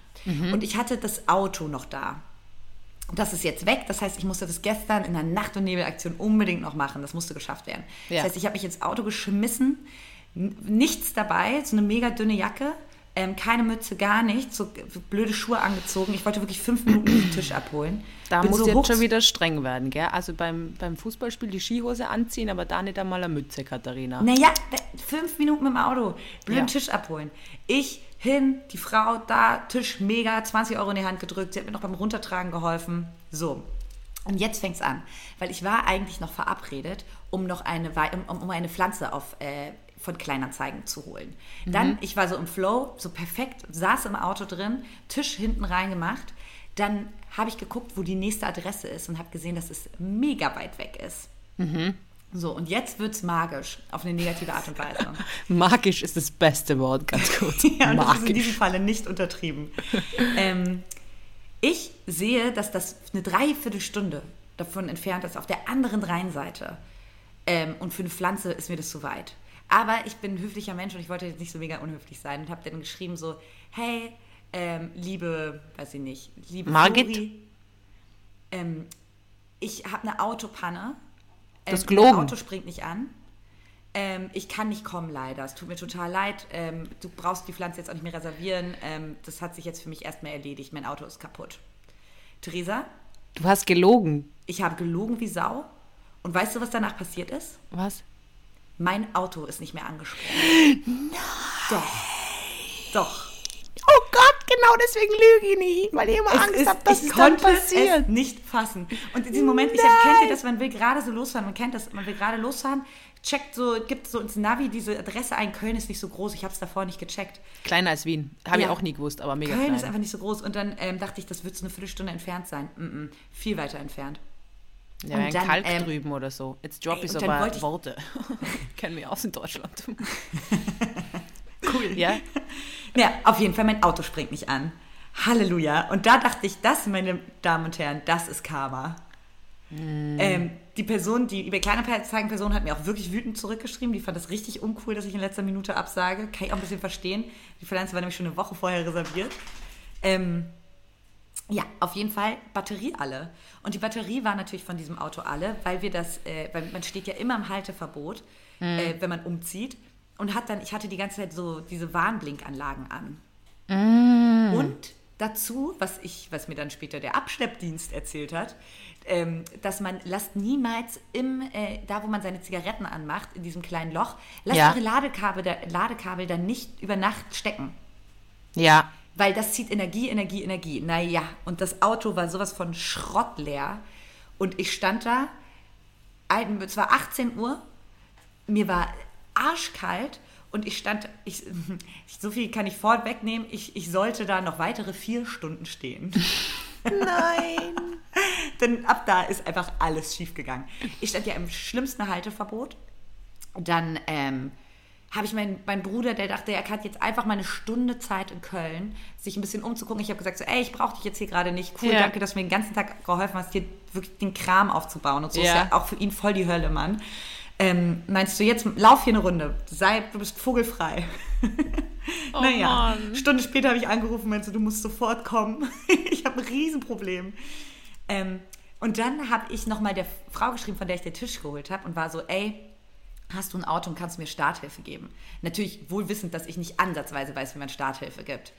Und ich hatte das Auto noch da. Das ist jetzt weg. Das heißt, ich musste das gestern in der Nacht- und Nebelaktion unbedingt noch machen. Das musste geschafft werden. Ja. Das heißt, ich habe mich ins Auto geschmissen. Nichts dabei, so eine mega dünne Jacke. Ähm, keine Mütze, gar nichts. So blöde Schuhe angezogen. Ich wollte wirklich fünf Minuten den Tisch abholen. Da Bin muss so jetzt schon wieder streng werden, gell? Also beim, beim Fußballspiel die Skihose anziehen, aber da nicht einmal eine Mütze, Katharina. Naja, fünf Minuten mit dem Auto. Blöden Ja. Tisch abholen. Ich hin, die Frau da, Tisch mega, 20 Euro in die Hand gedrückt. Sie hat mir noch beim Runtertragen geholfen. So. Und jetzt fängt's an. Weil ich war eigentlich noch verabredet, um noch eine, um, um eine Pflanze auf, äh, von Kleinanzeigen zu holen. Dann, ich war so im Flow, so perfekt, saß im Auto drin, Tisch hinten reingemacht. Dann habe ich geguckt, wo die nächste Adresse ist und habe gesehen, dass es mega weit weg ist. So, und jetzt wird's magisch, auf eine negative Art und Weise. Magisch ist das beste Wort, ganz gut. Ja, und das ist in diesem Magisch. Falle nicht untertrieben. ähm, ich sehe, dass das eine Dreiviertelstunde davon entfernt ist, auf der anderen Rheinseite. Ähm, und für eine Pflanze ist mir das zu weit. Aber ich bin ein höflicher Mensch und ich wollte jetzt nicht so mega unhöflich sein und habe dann geschrieben so, hey, ähm, liebe, weiß ich nicht, liebe Margit? Flori, ähm, ich habe eine Autopanne. Ähm, gelogen. Mein Auto springt nicht an. Ähm, ich kann nicht kommen, leider. Es tut mir total leid. Ähm, du brauchst die Pflanze jetzt auch nicht mehr reservieren. Ähm, das hat sich jetzt für mich erstmal erledigt. Mein Auto ist kaputt. Theresa, Du hast gelogen. ich habe gelogen wie Sau. Und weißt du, was danach passiert ist? Was? Mein Auto ist nicht mehr angesprungen. Nein. Doch. Doch. Oh Gott, genau deswegen lüge ich nicht, weil ich immer Es Angst habe, dass ich es dann passiert. es nicht fassen. Und in diesem Moment, ich hab, kennt ihr das, man will gerade so losfahren, man kennt das, man will gerade losfahren, checkt so, gibt so ins Navi diese Adresse ein, Köln ist nicht so groß, ich habe es davor nicht gecheckt. Kleiner als Wien. Habe Ja. ich auch nie gewusst, aber mega Köln klein. ist einfach nicht so groß. Und dann ähm, dachte ich, das wird so eine Viertelstunde entfernt sein. Mm -mm, viel weiter entfernt. Ja, und ein dann, Kalk ähm, drüben oder so. Jetzt drop ich aber ich- Worte. Kennen wir aus in Deutschland. cool. Ja? Ja, auf jeden Fall, mein Auto springt nicht an. Halleluja. Und da dachte ich, das, meine Damen und Herren, das ist Karma. Mm. Ähm, die Person, die eBay Kleinanzeigen-Person hat mir auch wirklich wütend zurückgeschrieben. Die fand das richtig uncool, dass ich in letzter Minute absage. Kann ich auch ein bisschen verstehen. Die Verlanze war nämlich schon eine Woche vorher reserviert. Ähm, ja, auf jeden Fall Batterie alle. Und die Batterie war natürlich von diesem Auto alle, weil wir das, äh, weil man steht ja immer im Halteverbot, mm. äh, wenn man umzieht. Und hat dann, ich hatte die ganze Zeit so diese Warnblinkanlagen an. Mm. Und dazu, was ich, was mir dann später der Abschleppdienst erzählt hat, ähm, dass man lasst niemals im, äh, da wo man seine Zigaretten anmacht, in diesem kleinen Loch, lasst ja. eure Ladekabel, da, Ladekabel dann nicht über Nacht stecken. Ja. Weil das zieht Energie, Energie, Energie. Naja, und das Auto war sowas von Schrott leer. Und ich stand da, es war 18 Uhr, mir war arschkalt und ich stand, ich, so viel kann ich vorwegnehmen, ich, ich sollte da noch weitere vier Stunden stehen. Nein. Denn ab da ist einfach alles schiefgegangen. Ich stand ja im schlimmsten Halteverbot. Dann ähm, habe ich meinen mein Bruder, der dachte, er hat jetzt einfach mal eine Stunde Zeit in Köln, sich ein bisschen umzugucken. Ich habe gesagt, so, ey, ich brauche dich jetzt hier gerade nicht. Cool, ja. danke, dass du mir den ganzen Tag geholfen hast, hier wirklich den Kram aufzubauen. Und so ja. ist ja auch für ihn voll die Hölle, Mann. Ähm, meinst du, jetzt lauf hier eine Runde, sei, du bist vogelfrei. Oh naja, Mann. Stunde später habe ich angerufen, meinst du, du musst sofort kommen. ich habe ein Riesenproblem. Ähm, und dann habe ich nochmal der Frau geschrieben, von der ich den Tisch geholt habe und war so, ey, hast du ein Auto und kannst mir Starthilfe geben? Natürlich wohl wissend, dass ich nicht ansatzweise weiß, wie man Starthilfe gibt.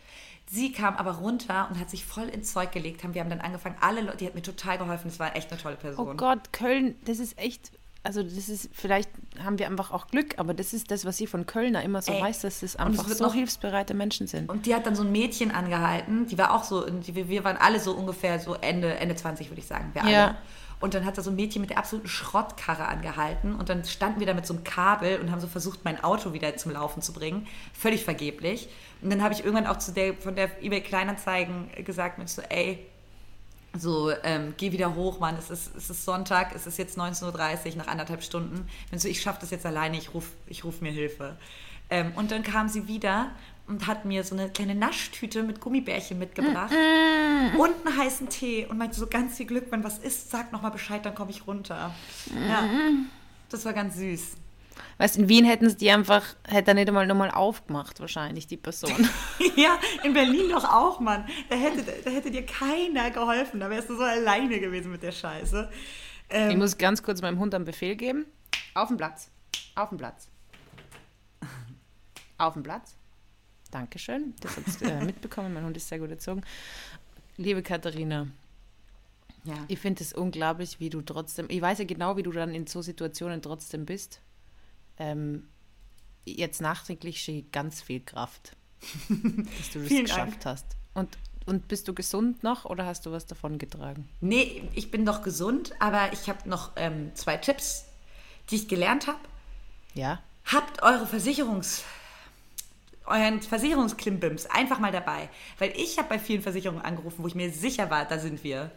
Sie kam aber runter und hat sich voll ins Zeug gelegt. wir haben dann angefangen, alle Leute, die hat mir total geholfen. Das war echt eine tolle Person. Oh Gott, Köln, das ist echt also das ist, vielleicht haben wir einfach auch Glück, aber das ist das, was sie von Kölner immer so Ey, weiß, dass es einfach so noch, hilfsbereite Menschen sind. Und die hat dann so ein Mädchen angehalten, die war auch so, die, wir waren alle so ungefähr so Ende, Ende 20, würde ich sagen, wir alle. Und dann hat da so ein Mädchen mit der absoluten Schrottkarre angehalten und dann standen wir da mit so einem Kabel und haben so versucht, mein Auto wieder zum Laufen zu bringen. Völlig vergeblich. Und dann habe ich irgendwann auch zu der, von der eBay Kleinanzeigen gesagt, mit so, ey, so, ähm, geh wieder hoch, Mann, es ist, es ist Sonntag, es ist jetzt 19.30 Uhr, nach anderthalb Stunden. Wenn so, ich schaffe das jetzt alleine, ich rufe ich ruf mir Hilfe. Ähm, und dann kam sie wieder und hat mir so eine kleine Naschtüte mit Gummibärchen mitgebracht mm, mm. und einen heißen Tee und meinte so ganz viel Glück, wenn was ist, sag nochmal Bescheid, dann komme ich runter. Mm. Ja, das war ganz süß. Weißt in Wien hätten sie die einfach, hätte er nicht einmal nochmal aufgemacht, wahrscheinlich, die Person. ja, in Berlin doch auch, Mann. Da hätte, da hätte dir keiner geholfen. Da wärst du so alleine gewesen mit der Scheiße. Ähm, ich muss ganz kurz meinem Hund einen Befehl geben. Auf den Platz. Auf den Platz. Auf den Platz. Dankeschön. Das hat äh, mitbekommen. Mein Hund ist sehr gut erzogen. Liebe Katharina, ja. ich finde es unglaublich, wie du trotzdem, ich weiß ja genau, wie du dann in so Situationen trotzdem bist ähm, jetzt nachträglich stehe ganz viel Kraft, dass du das geschafft Dank. hast. Und, und bist du gesund noch oder hast du was davon getragen? Nee, ich bin noch gesund, aber ich habe noch ähm, zwei Tipps, die ich gelernt habe. Ja. Habt eure Versicherungs euren Versicherungsklimbims einfach mal dabei. Weil ich habe bei vielen Versicherungen angerufen, wo ich mir sicher war, da sind wir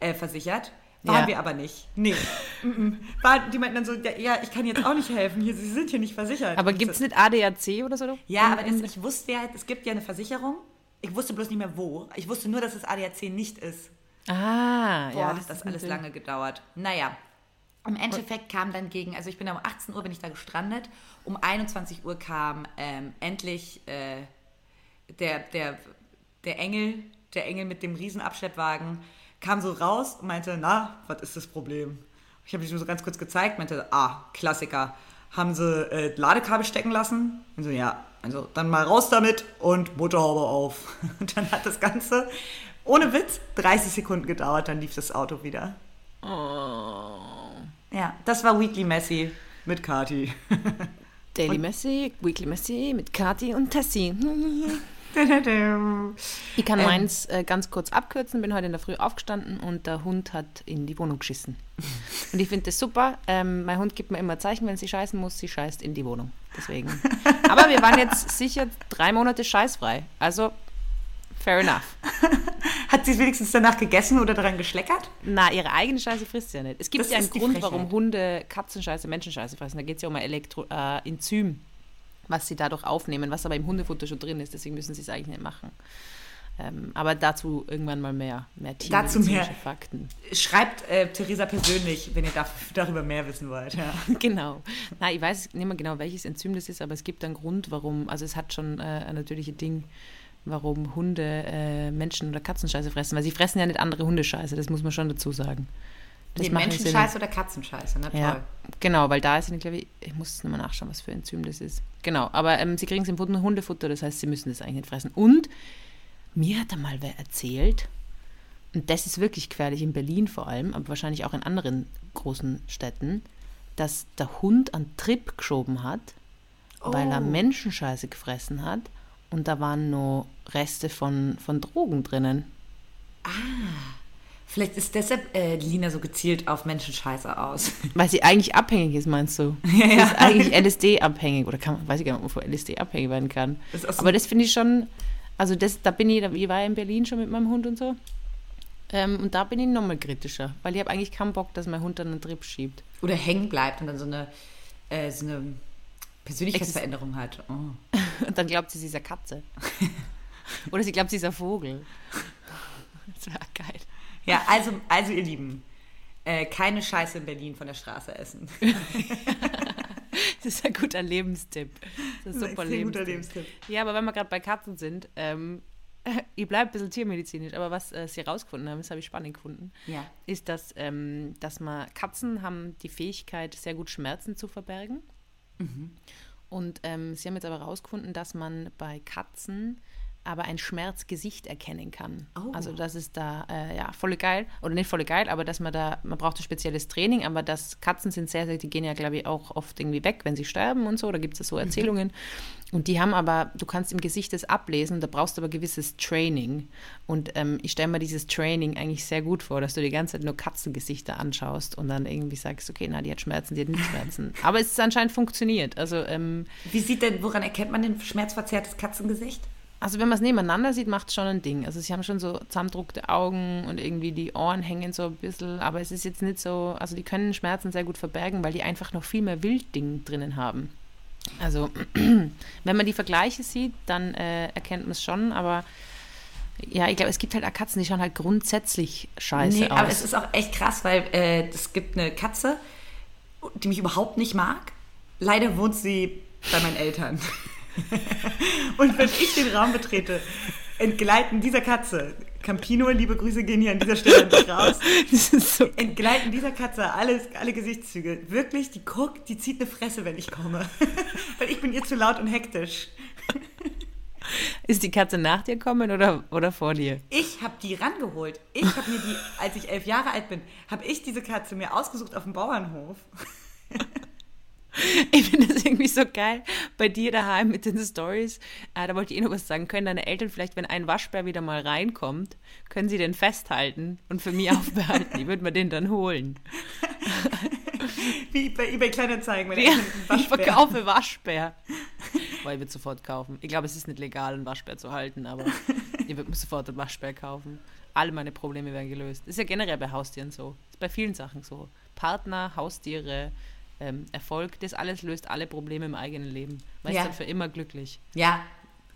äh, versichert. Waren ja. wir aber nicht. Nee. War, die meinten dann so, ja, ja, ich kann jetzt auch nicht helfen, hier, Sie sind hier nicht versichert. Aber gibt es nicht ADAC oder so? Ja, aber das, ich wusste ja, es gibt ja eine Versicherung. Ich wusste bloß nicht mehr wo. Ich wusste nur, dass es ADAC nicht ist. Ah, Boah, ja. hat das alles lange gedauert. Naja, im Endeffekt kam dann gegen, also ich bin um 18 Uhr bin ich da gestrandet. Um 21 Uhr kam ähm, endlich äh, der, der, der Engel, der Engel mit dem Riesenabschleppwagen kam so raus und meinte, na, was ist das Problem? Ich habe ihm so ganz kurz gezeigt, meinte, ah, Klassiker. Haben sie äh, Ladekabel stecken lassen? Und so, ja, also dann mal raus damit und Motorhaube auf. Und dann hat das Ganze, ohne Witz, 30 Sekunden gedauert, dann lief das Auto wieder. Oh. Ja, das war Weekly Messi mit Kati. Daily Messi, Weekly Messi mit Kati und Tessie. Ich kann ähm. meins äh, ganz kurz abkürzen. Bin heute in der Früh aufgestanden und der Hund hat in die Wohnung geschissen. Und ich finde das super. Ähm, mein Hund gibt mir immer Zeichen, wenn sie scheißen muss. Sie scheißt in die Wohnung. Deswegen. Aber wir waren jetzt sicher drei Monate scheißfrei. Also, fair enough. Hat sie es wenigstens danach gegessen oder daran geschleckert? Na, ihre eigene Scheiße frisst sie ja nicht. Es gibt das ja einen Grund, warum Hunde Katzenscheiße, Menschenscheiße fressen. Da geht es ja um ein Elektro, äh, Enzym was sie dadurch aufnehmen, was aber im Hundefutter schon drin ist. Deswegen müssen sie es eigentlich nicht machen. Ähm, aber dazu irgendwann mal mehr, mehr dazu mehr Fakten. Schreibt äh, Theresa persönlich, wenn ihr darüber mehr wissen wollt. Ja. genau. Na, ich weiß nicht mehr genau, welches Enzym das ist, aber es gibt einen Grund, warum, also es hat schon äh, ein natürliches Ding, warum Hunde äh, Menschen- oder Katzenscheiße fressen, weil sie fressen ja nicht andere Hundescheiße, das muss man schon dazu sagen. Das Den Menschenscheiße oder Katzenscheiße, ne? Ja, genau, weil da ist, glaube ich, ich muss nochmal nachschauen, was für ein Enzym das ist. Genau, aber ähm, sie kriegen es im Hundefutter, das heißt, sie müssen das eigentlich nicht fressen. Und mir hat einmal wer erzählt, und das ist wirklich gefährlich in Berlin vor allem, aber wahrscheinlich auch in anderen großen Städten, dass der Hund einen Trip geschoben hat, oh. weil er oh. Menschenscheiße gefressen hat und da waren nur Reste von, von Drogen drinnen. Ah. Vielleicht ist deshalb äh, Lina so gezielt auf Menschenscheiße aus. Weil sie eigentlich abhängig ist, meinst du? Ja, sie ist eigentlich LSD-abhängig. Oder kann, weiß ich gar nicht, ob man von LSD abhängig werden kann. So Aber das finde ich schon, also das, da bin ich, ich war ja in Berlin schon mit meinem Hund und so. Ähm, und da bin ich nochmal kritischer, weil ich habe eigentlich keinen Bock, dass mein Hund dann einen Trip schiebt. Oder hängen bleibt und dann so eine, äh, so eine Persönlichkeitsveränderung hat. Oh. und dann glaubt sie, sie ist eine Katze. Oder sie glaubt, sie ist ein Vogel. Das wäre geil. Ja, also, also ihr Lieben, äh, keine Scheiße in Berlin von der Straße essen. das ist ein guter Lebenstipp. Das ist ein super Lebenstipp. guter Lebenstipp. Ja, aber wenn wir gerade bei Katzen sind, ähm, ich bleibe ein bisschen tiermedizinisch, aber was äh, sie herausgefunden haben, das habe ich spannend gefunden, ja. ist, dass, ähm, dass man, Katzen haben die Fähigkeit, sehr gut Schmerzen zu verbergen. Mhm. Und ähm, sie haben jetzt aber herausgefunden, dass man bei Katzen aber ein Schmerzgesicht erkennen kann. Oh. Also das ist da, äh, ja, voll geil. Oder nicht voll geil, aber dass man da, man braucht ein spezielles Training, aber das Katzen sind sehr, sehr, die gehen ja, glaube ich, auch oft irgendwie weg, wenn sie sterben und so. Da gibt es so mhm. Erzählungen. Mhm. Und die haben aber, du kannst im Gesicht das ablesen, da brauchst du aber gewisses Training. Und ähm, ich stelle mir dieses Training eigentlich sehr gut vor, dass du die ganze Zeit nur Katzengesichter anschaust und dann irgendwie sagst, okay, na, die hat Schmerzen, die hat nicht Schmerzen. aber es ist anscheinend funktioniert. Also, ähm, Wie sieht denn, woran erkennt man den schmerzverzerrtes Katzengesicht? Also wenn man es nebeneinander sieht, macht es schon ein Ding. Also sie haben schon so zusammendruckte Augen und irgendwie die Ohren hängen so ein bisschen, aber es ist jetzt nicht so, also die können Schmerzen sehr gut verbergen, weil die einfach noch viel mehr Wildding drinnen haben. Also wenn man die Vergleiche sieht, dann äh, erkennt man es schon, aber ja, ich glaube, es gibt halt auch Katzen, die schauen halt grundsätzlich scheiße nee, aus. aber es ist auch echt krass, weil äh, es gibt eine Katze, die mich überhaupt nicht mag. Leider wohnt sie bei meinen Eltern. Und wenn ich den Raum betrete, entgleiten dieser Katze, Campino, liebe Grüße gehen hier an dieser Stelle raus, so entgleiten dieser Katze alles, alle Gesichtszüge. Wirklich, die guckt, die zieht eine Fresse, wenn ich komme. Weil ich bin ihr zu laut und hektisch. Ist die Katze nach dir kommen oder, oder vor dir? Ich habe die rangeholt. Ich habe mir die, als ich elf Jahre alt bin, habe ich diese Katze mir ausgesucht auf dem Bauernhof. Ich finde das irgendwie so geil bei dir daheim mit den Stories. Äh, da wollte ich eh noch was sagen. Können deine Eltern vielleicht, wenn ein Waschbär wieder mal reinkommt, können sie den festhalten und für mich aufbehalten? Ich würde mir den dann holen. Wie bei eBay Kleinanzeigen. Wenn ja, ich verkaufe Waschbär. Weil ich würde sofort kaufen. Ich glaube, es ist nicht legal, einen Waschbär zu halten, aber ich würde mir sofort einen Waschbär kaufen. Alle meine Probleme werden gelöst. Das ist ja generell bei Haustieren so. Das ist bei vielen Sachen so. Partner, Haustiere, ähm, Erfolg, das alles löst alle Probleme im eigenen Leben. Man ja. ist dann für immer glücklich. Ja,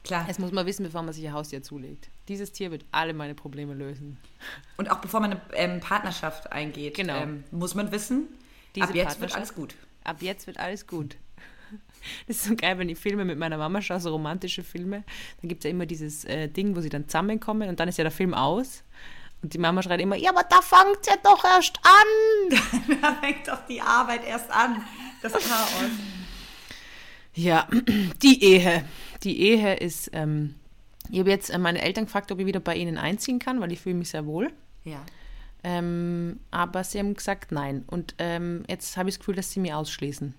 klar. Das muss man wissen, bevor man sich ein Haustier zulegt. Dieses Tier wird alle meine Probleme lösen. Und auch bevor man eine ähm, Partnerschaft eingeht, genau. ähm, muss man wissen, Diese ab jetzt wird alles gut. Ab jetzt wird alles gut. Das ist so geil, wenn ich Filme mit meiner Mama schaue, so romantische Filme. Dann gibt es ja immer dieses äh, Ding, wo sie dann zusammenkommen und dann ist ja der Film aus. Und die Mama schreit immer, ja, aber da fängt ja doch erst an. da fängt doch die Arbeit erst an. Das Chaos. Ja, die Ehe. Die Ehe ist, ähm, ich habe jetzt äh, meine Eltern gefragt, ob ich wieder bei ihnen einziehen kann, weil ich fühle mich sehr wohl. Ja. Ähm, aber sie haben gesagt, nein. Und ähm, jetzt habe ich das Gefühl, dass sie mich ausschließen.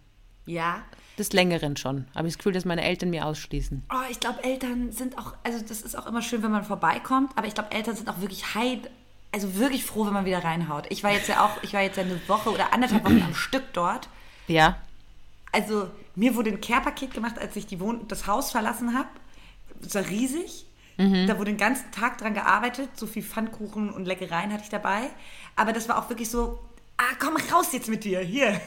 Ja. Des Längeren schon. Habe ich das Gefühl, dass meine Eltern mir ausschließen. Oh, ich glaube, Eltern sind auch, also das ist auch immer schön, wenn man vorbeikommt, aber ich glaube, Eltern sind auch wirklich heid, also wirklich froh, wenn man wieder reinhaut. Ich war jetzt ja auch, ich war jetzt ja eine Woche oder anderthalb Wochen am Stück dort. Ja. Also mir wurde ein Care-Paket gemacht, als ich die Wohn das Haus verlassen habe. Es war riesig. Mhm. Da wurde den ganzen Tag dran gearbeitet. So viel Pfannkuchen und Leckereien hatte ich dabei. Aber das war auch wirklich so, ah, komm raus jetzt mit dir, hier.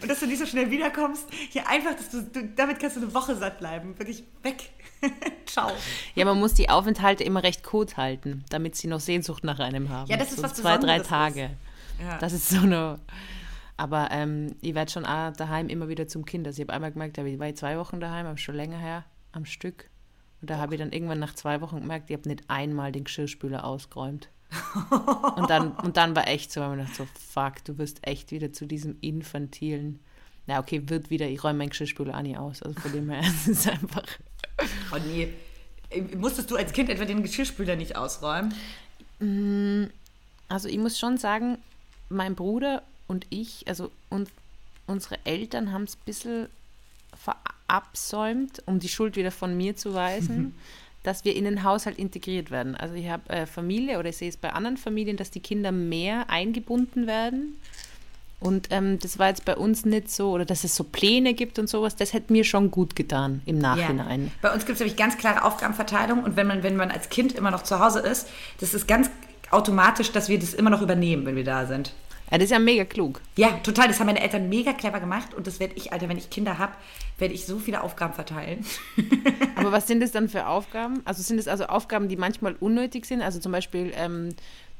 Und dass du nicht so schnell wiederkommst, hier einfach, dass du, du damit kannst du eine Woche satt bleiben, wirklich weg. Ciao. Ja, man muss die Aufenthalte immer recht kurz halten, damit sie noch Sehnsucht nach einem haben. Ja, das ist so was zwei, drei Tage. ist. Ja. Das ist so eine. Aber ähm, ich werde schon auch daheim immer wieder zum Kind. Also ich habe einmal gemerkt, ich war zwei Wochen daheim, aber schon länger her am Stück. Und da habe ich dann irgendwann nach zwei Wochen gemerkt, ich habe nicht einmal den Geschirrspüler ausgeräumt. Und, dann, und dann war echt so, weil ich dachte so, fuck, du wirst echt wieder zu diesem infantilen. Na okay, wird wieder, ich räume meinen Geschirrspüler auch nie aus. Also von dem her es ist einfach. Oh nee. Musstest du als Kind etwa den Geschirrspüler nicht ausräumen? Also ich muss schon sagen, mein Bruder und ich, also und unsere Eltern haben es ein bisschen verabsäumt, um die Schuld wieder von mir zu weisen, dass wir in den Haushalt integriert werden. Also ich habe äh, Familie oder ich sehe es bei anderen Familien, dass die Kinder mehr eingebunden werden. Und ähm, das war jetzt bei uns nicht so, oder dass es so Pläne gibt und sowas, das hätte mir schon gut getan im Nachhinein. Ja. Bei uns gibt es nämlich ganz klare Aufgabenverteilung und wenn man, wenn man als Kind immer noch zu Hause ist, das ist ganz automatisch, dass wir das immer noch übernehmen, wenn wir da sind. Ja, das ist ja mega klug. Ja, total. Das haben meine Eltern mega clever gemacht und das werde ich, Alter, wenn ich Kinder habe, werde ich so viele Aufgaben verteilen. Aber was sind das dann für Aufgaben? Also sind es also Aufgaben, die manchmal unnötig sind? Also zum Beispiel, ähm,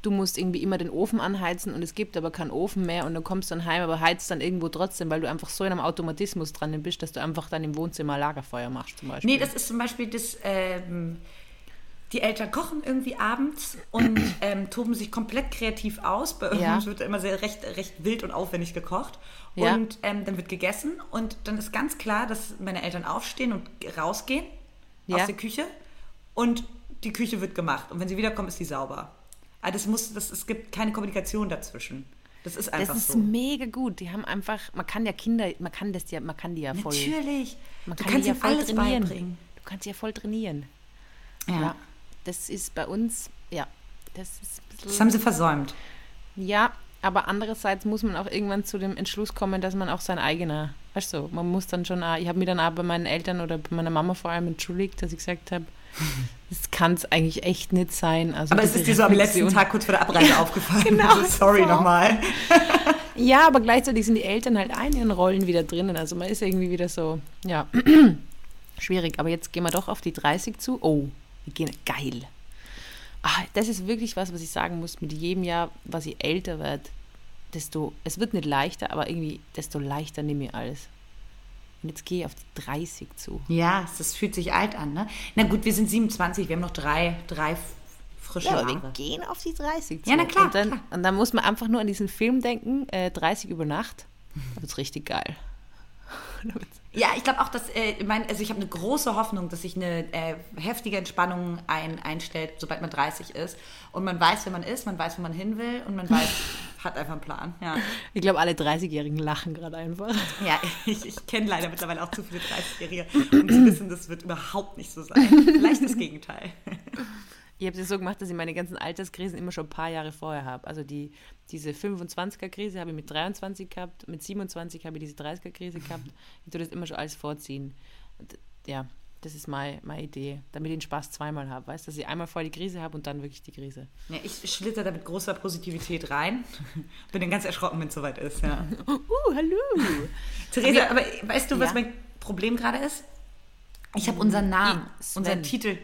du musst irgendwie immer den Ofen anheizen und es gibt aber keinen Ofen mehr und du kommst dann heim, aber heizt dann irgendwo trotzdem, weil du einfach so in einem Automatismus dran bist, dass du einfach dann im Wohnzimmer Lagerfeuer machst zum Beispiel. Nee, das ist zum Beispiel das, ähm, die Eltern kochen irgendwie abends und ähm, toben sich komplett kreativ aus. Bei Ja. uns wird immer sehr recht, recht wild und aufwendig gekocht. Ja. Und ähm, dann wird gegessen und dann ist ganz klar, dass meine Eltern aufstehen und rausgehen Ja. aus der Küche und die Küche wird gemacht. Und wenn sie wiederkommen, ist sie sauber. Aber das muss, das, es gibt keine Kommunikation dazwischen. Das ist Das einfach ist so. mega gut. Die haben einfach, man kann ja Kinder, man kann das ja, man kann die ja voll. Natürlich. Man du kann kannst die ja voll alles trainieren. beibringen. Du kannst ja voll trainieren. Ja. Das ist bei uns, ja, das ist Das haben sie versäumt. Ja, aber andererseits muss man auch irgendwann zu dem Entschluss kommen, dass man auch sein eigener, weißt du, man muss dann schon, auch, ich habe mich dann auch bei meinen Eltern oder bei meiner Mama vor allem entschuldigt, dass ich gesagt habe, das kann es eigentlich echt nicht sein. Also Aber es ist dir so am letzten Tag kurz vor der Abreise aufgefallen. genau, Also, sorry so. nochmal. Ja, aber gleichzeitig sind die Eltern halt in ihren Rollen wieder drinnen. Also man ist irgendwie wieder so, ja, schwierig. Aber jetzt gehen wir doch auf die 30 zu. Oh, wir gehen, geil. Ah, das ist wirklich was, was ich sagen muss. Mit jedem Jahr, was ich älter werde, desto, es wird nicht leichter, aber irgendwie, desto leichter nehme ich alles. Und jetzt gehe ich auf die 30 zu. Ja, das fühlt sich alt an, ne? Na gut, wir sind 27, wir haben noch drei, drei frische Ja, aber wir gehen auf die 30 zu. Ja, na klar, Und dann, klar. Und dann muss man einfach nur an diesen Film denken, äh, 30 über Nacht. Da wird es richtig geil. Ja, ich glaube auch, dass, äh, ich mein, also ich habe eine große Hoffnung, dass sich eine äh, heftige Entspannung ein, einstellt, sobald man 30 ist. Und man weiß, wer man ist, man weiß, wo man hin will und man weiß, hat einfach einen Plan. Ja, Ich glaube, alle 30-Jährigen lachen gerade einfach. ja ich, ich kenne leider mittlerweile auch zu viele 30-Jährige, um zu wissen, das wird überhaupt nicht so sein. Vielleicht das Gegenteil. Ich habe es so gemacht, dass ich meine ganzen Alterskrisen immer schon ein paar Jahre vorher habe. Also die, diese 25er-Krise habe ich mit 23 gehabt, mit 27 habe ich diese 30er-Krise gehabt. Ich tue das immer schon alles vorziehen. Und, ja, das ist meine, meine Idee, damit ich den Spaß zweimal habe. Weißt du, dass ich einmal vorher die Krise habe und dann wirklich die Krise. Ja, ich schlitter da mit großer Positivität rein. Bin dann ganz erschrocken, wenn es soweit ist. Ja. Uh, hallo! Theresa, aber weißt du, was Ja. mein Problem gerade ist? Ich habe unseren Namen, unseren Titel,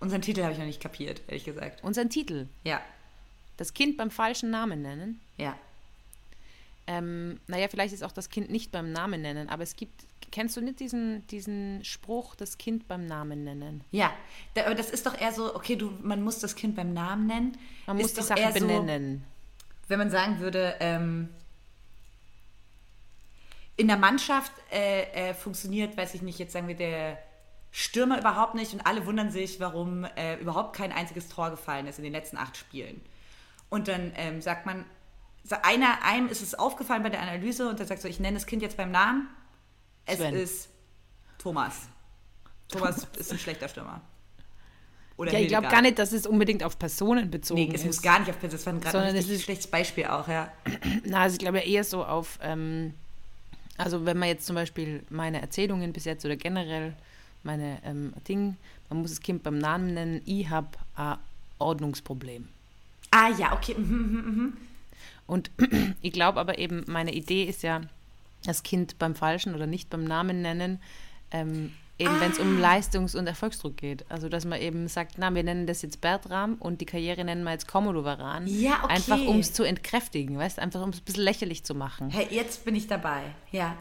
unseren Titel habe ich noch nicht kapiert, ehrlich gesagt. Unseren Titel. Ja, Das Kind beim falschen Namen nennen. ja. Ähm, naja, vielleicht ist auch das Kind nicht beim Namen nennen, aber es gibt, kennst du nicht diesen, diesen Spruch, das Kind beim Namen nennen? Ja, da, aber das ist doch eher so, okay, du, man muss das Kind beim Namen nennen. Man muss die Sache benennen. So, wenn man sagen würde, ähm, in der Mannschaft äh, äh, funktioniert, weiß ich nicht, jetzt sagen wir der Stürmer überhaupt nicht und alle wundern sich, warum äh, überhaupt kein einziges Tor gefallen ist in den letzten acht Spielen. Und dann ähm, sagt man, einer, einem ist es aufgefallen bei der Analyse und der sagt so, ich nenne das Kind jetzt beim Namen. Es Sven. ist Thomas. Thomas ist ein schlechter Stürmer. Oder Ja, ich glaube gar nicht, dass es unbedingt auf Personen bezogen Nee, es ist. muss gar nicht auf das war gerade Sondern ein es richtig ist- schlechtes Beispiel auch, ja. Na, also ich glaube eher so auf, ähm, also wenn man jetzt zum Beispiel meine Erzählungen bis jetzt oder generell meine ähm, Ding, man muss das Kind beim Namen nennen, ich habe ein Ordnungsproblem. Ah ja, okay. Mhm, mhm, mhm. Und ich glaube aber eben, meine Idee ist ja, das Kind beim Falschen oder nicht beim Namen nennen, ähm, eben ah. wenn es um Leistungs- und Erfolgsdruck geht. Also, dass man eben sagt, na, wir nennen das jetzt Bertram und die Karriere nennen wir jetzt Komodowaran. Ja, okay. Einfach, um es zu entkräftigen, weißt einfach, um es ein bisschen lächerlich zu machen. Hey, jetzt bin ich dabei, ja.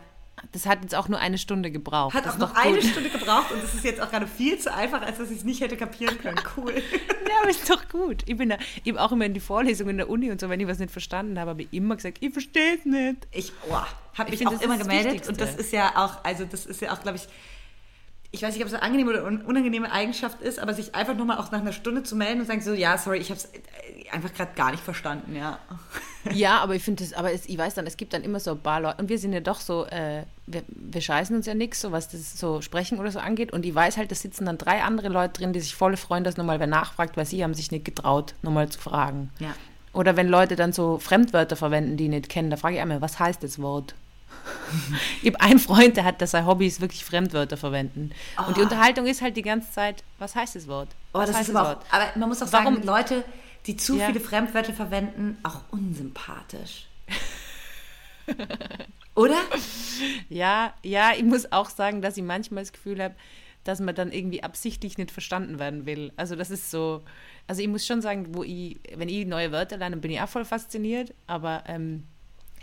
Das hat jetzt auch nur eine Stunde gebraucht. Hat das auch noch eine Stunde gebraucht und das ist jetzt auch gerade viel zu einfach, als dass ich es nicht hätte kapieren können. Cool. ja, aber ist doch gut. Ich bin da, habe auch immer in die Vorlesungen in der Uni und so, wenn ich was nicht verstanden habe, habe ich immer gesagt, ich verstehe es nicht. Ich oh, habe mich auch immer gemeldet und das ist ja auch, also das ist ja auch, glaube ich, ich weiß nicht, ob es eine angenehme oder unangenehme Eigenschaft ist, aber sich einfach nur mal auch nach einer Stunde zu melden und sagen so, ja, sorry, ich habe es äh, einfach gerade gar nicht verstanden, ja. Ja, aber ich finde das, aber es, ich weiß dann, es gibt dann immer so ein paar Leute, und wir sind ja doch so, äh, wir, wir scheißen uns ja nichts, so was das so Sprechen oder so angeht, und ich weiß halt, da sitzen dann drei andere Leute drin, die sich voll freuen, dass nochmal wer nachfragt, weil sie haben sich nicht getraut, nochmal zu fragen. Ja. Oder wenn Leute dann so Fremdwörter verwenden, die ich nicht kennen, da frage ich einmal, was heißt das Wort? ich habe einen Freund, der hat, dass sein Hobby ist wirklich Fremdwörter verwenden. Oh. Und die ah. Unterhaltung ist halt die ganze Zeit, was heißt das Wort? Oh, das ist aber, auch, aber man muss auch Warum? sagen, Leute, die zu ja. viele Fremdwörter verwenden, auch unsympathisch. Oder? Ja, ja, ich muss auch sagen, dass ich manchmal das Gefühl habe, dass man dann irgendwie absichtlich nicht verstanden werden will. Also das ist so, also ich muss schon sagen, wo ich, wenn ich neue Wörter lerne, bin ich auch voll fasziniert, aber ähm,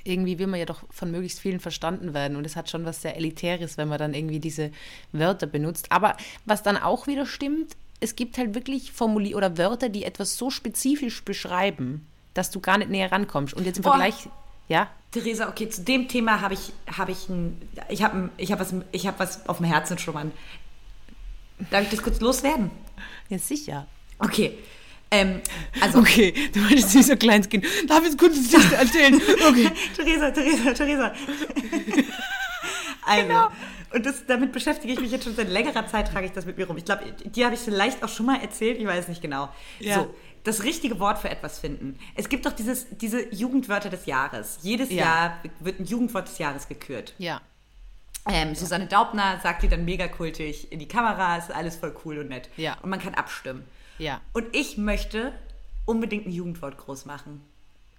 irgendwie will man ja doch von möglichst vielen verstanden werden und es hat schon was sehr Elitäres, wenn man dann irgendwie diese Wörter benutzt. Aber was dann auch wieder stimmt, es gibt halt wirklich Formulier oder Wörter, die etwas so spezifisch beschreiben, dass du gar nicht näher rankommst. Und jetzt im Vergleich, oh. ja? Theresa, okay, zu dem Thema habe ich, habe ich ein, ich habe ich hab was, ich habe was auf dem Herzen schlummern. Darf ich das kurz loswerden? Ja, sicher. Okay. Ähm, also okay, du meinst nicht so kleines Kind. Darf ich kurz das erzählen? Okay. Theresa, Theresa, Theresa. also, genau. und das, damit beschäftige ich mich jetzt schon seit längerer Zeit, trage ich das mit mir rum. Ich glaube, dir habe ich vielleicht auch schon mal erzählt, ich weiß nicht genau. Ja. So, das richtige Wort für etwas finden. Es gibt doch dieses, diese Jugendwörter des Jahres. Jedes ja. Jahr wird ein Jugendwort des Jahres gekürt. Ja. Ähm, Susanne Daubner sagt die dann mega kultig in die Kamera, ist alles voll cool und nett. Ja. Und man kann abstimmen. Ja. Und ich möchte unbedingt ein Jugendwort groß machen.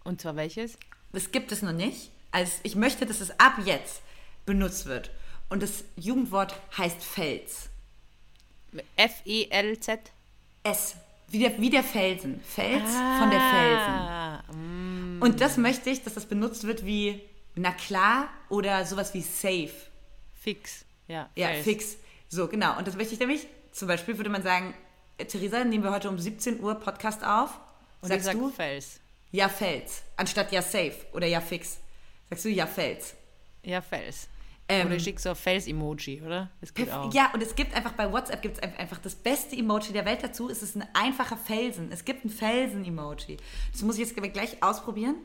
Und zwar welches? Es gibt es noch nicht. Also ich möchte, dass es ab jetzt benutzt wird. Und das Jugendwort heißt Fels. F-E-L-Z? S. Wie der, wie der Felsen. Fels ah, von der Felsen. Mm. Und das möchte ich, dass das benutzt wird wie na klar oder sowas wie safe. Fix. Ja, ja fix. So, genau. Und das möchte ich nämlich, zum Beispiel würde man sagen, Theresa, nehmen wir heute um 17 Uhr Podcast auf. Und sagst sag du? Fels. Ja, Fels. Anstatt ja safe oder ja fix. Sagst du ja Fels. Ja, Fels. Ähm, oder schicke so ein Fels-Emoji, oder? Das geht auch. Ja, und es gibt einfach bei WhatsApp gibt es einfach das beste Emoji der Welt dazu. Es ist ein einfacher Felsen. Es gibt ein Felsen-Emoji. Das muss ich jetzt gleich ausprobieren.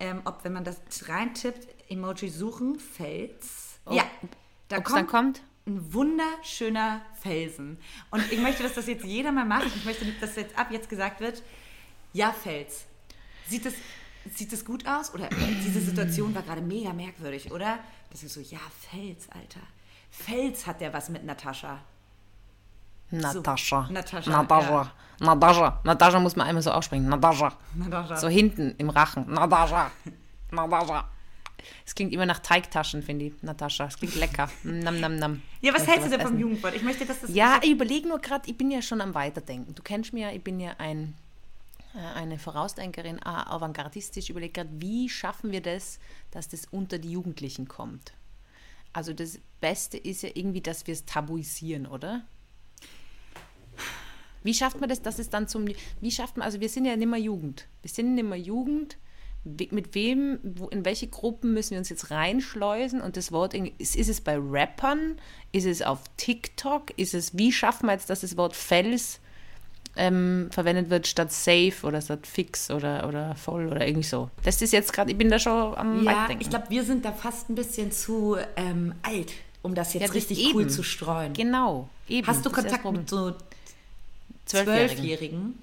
Ähm, ob, wenn man das reintippt, Emoji suchen, Fels. Oh, ja, da kommt, dann kommt ein wunderschöner Felsen. Und ich möchte, dass das jetzt jeder mal macht. Ich möchte, dass jetzt ab jetzt gesagt wird, ja, Fels. Sieht das, sieht das gut aus? Oder diese Situation war gerade mega merkwürdig, oder? Das ist so, ja, Fels, Alter. Fels hat der was mit Natascha. Natascha. So, Natascha. Natascha. Ja. Natascha. Natascha muss man einmal so aussprechen. Natascha. Natascha. So hinten im Rachen. Natascha. Natascha. Es klingt immer nach Teigtaschen, finde ich, Natascha. Es klingt lecker. Nam, nam, nam. Ja, was hältst du denn vom Jugendwort? Ich möchte, dass das. Ja, ich überlege nur gerade, ich bin ja schon am Weiterdenken. Du kennst mich ja, ich bin ja ein, äh, eine Vorausdenkerin, avantgardistisch. Ich überlege gerade, wie schaffen wir das, dass das unter die Jugendlichen kommt? Also, das Beste ist ja irgendwie, dass wir es tabuisieren, oder? Wie schafft man das, dass es dann zum. Wie schafft man, also wir sind ja nicht mehr Jugend. Wir sind nicht mehr Jugend mit wem, wo, in welche Gruppen müssen wir uns jetzt reinschleusen? Und das Wort, ist, ist es bei Rappern? Ist es auf TikTok? Ist es, wie schaffen wir jetzt, dass das Wort Fels ähm, verwendet wird statt safe oder statt fix oder, oder voll oder irgendwie so? Das ist jetzt gerade, ich bin da schon am Ja, ich glaube, wir sind da fast ein bisschen zu ähm, alt, um das jetzt ja, richtig eben. cool zu streuen. Genau, eben. Hast du Kontakt mit so Zwölfjährigen?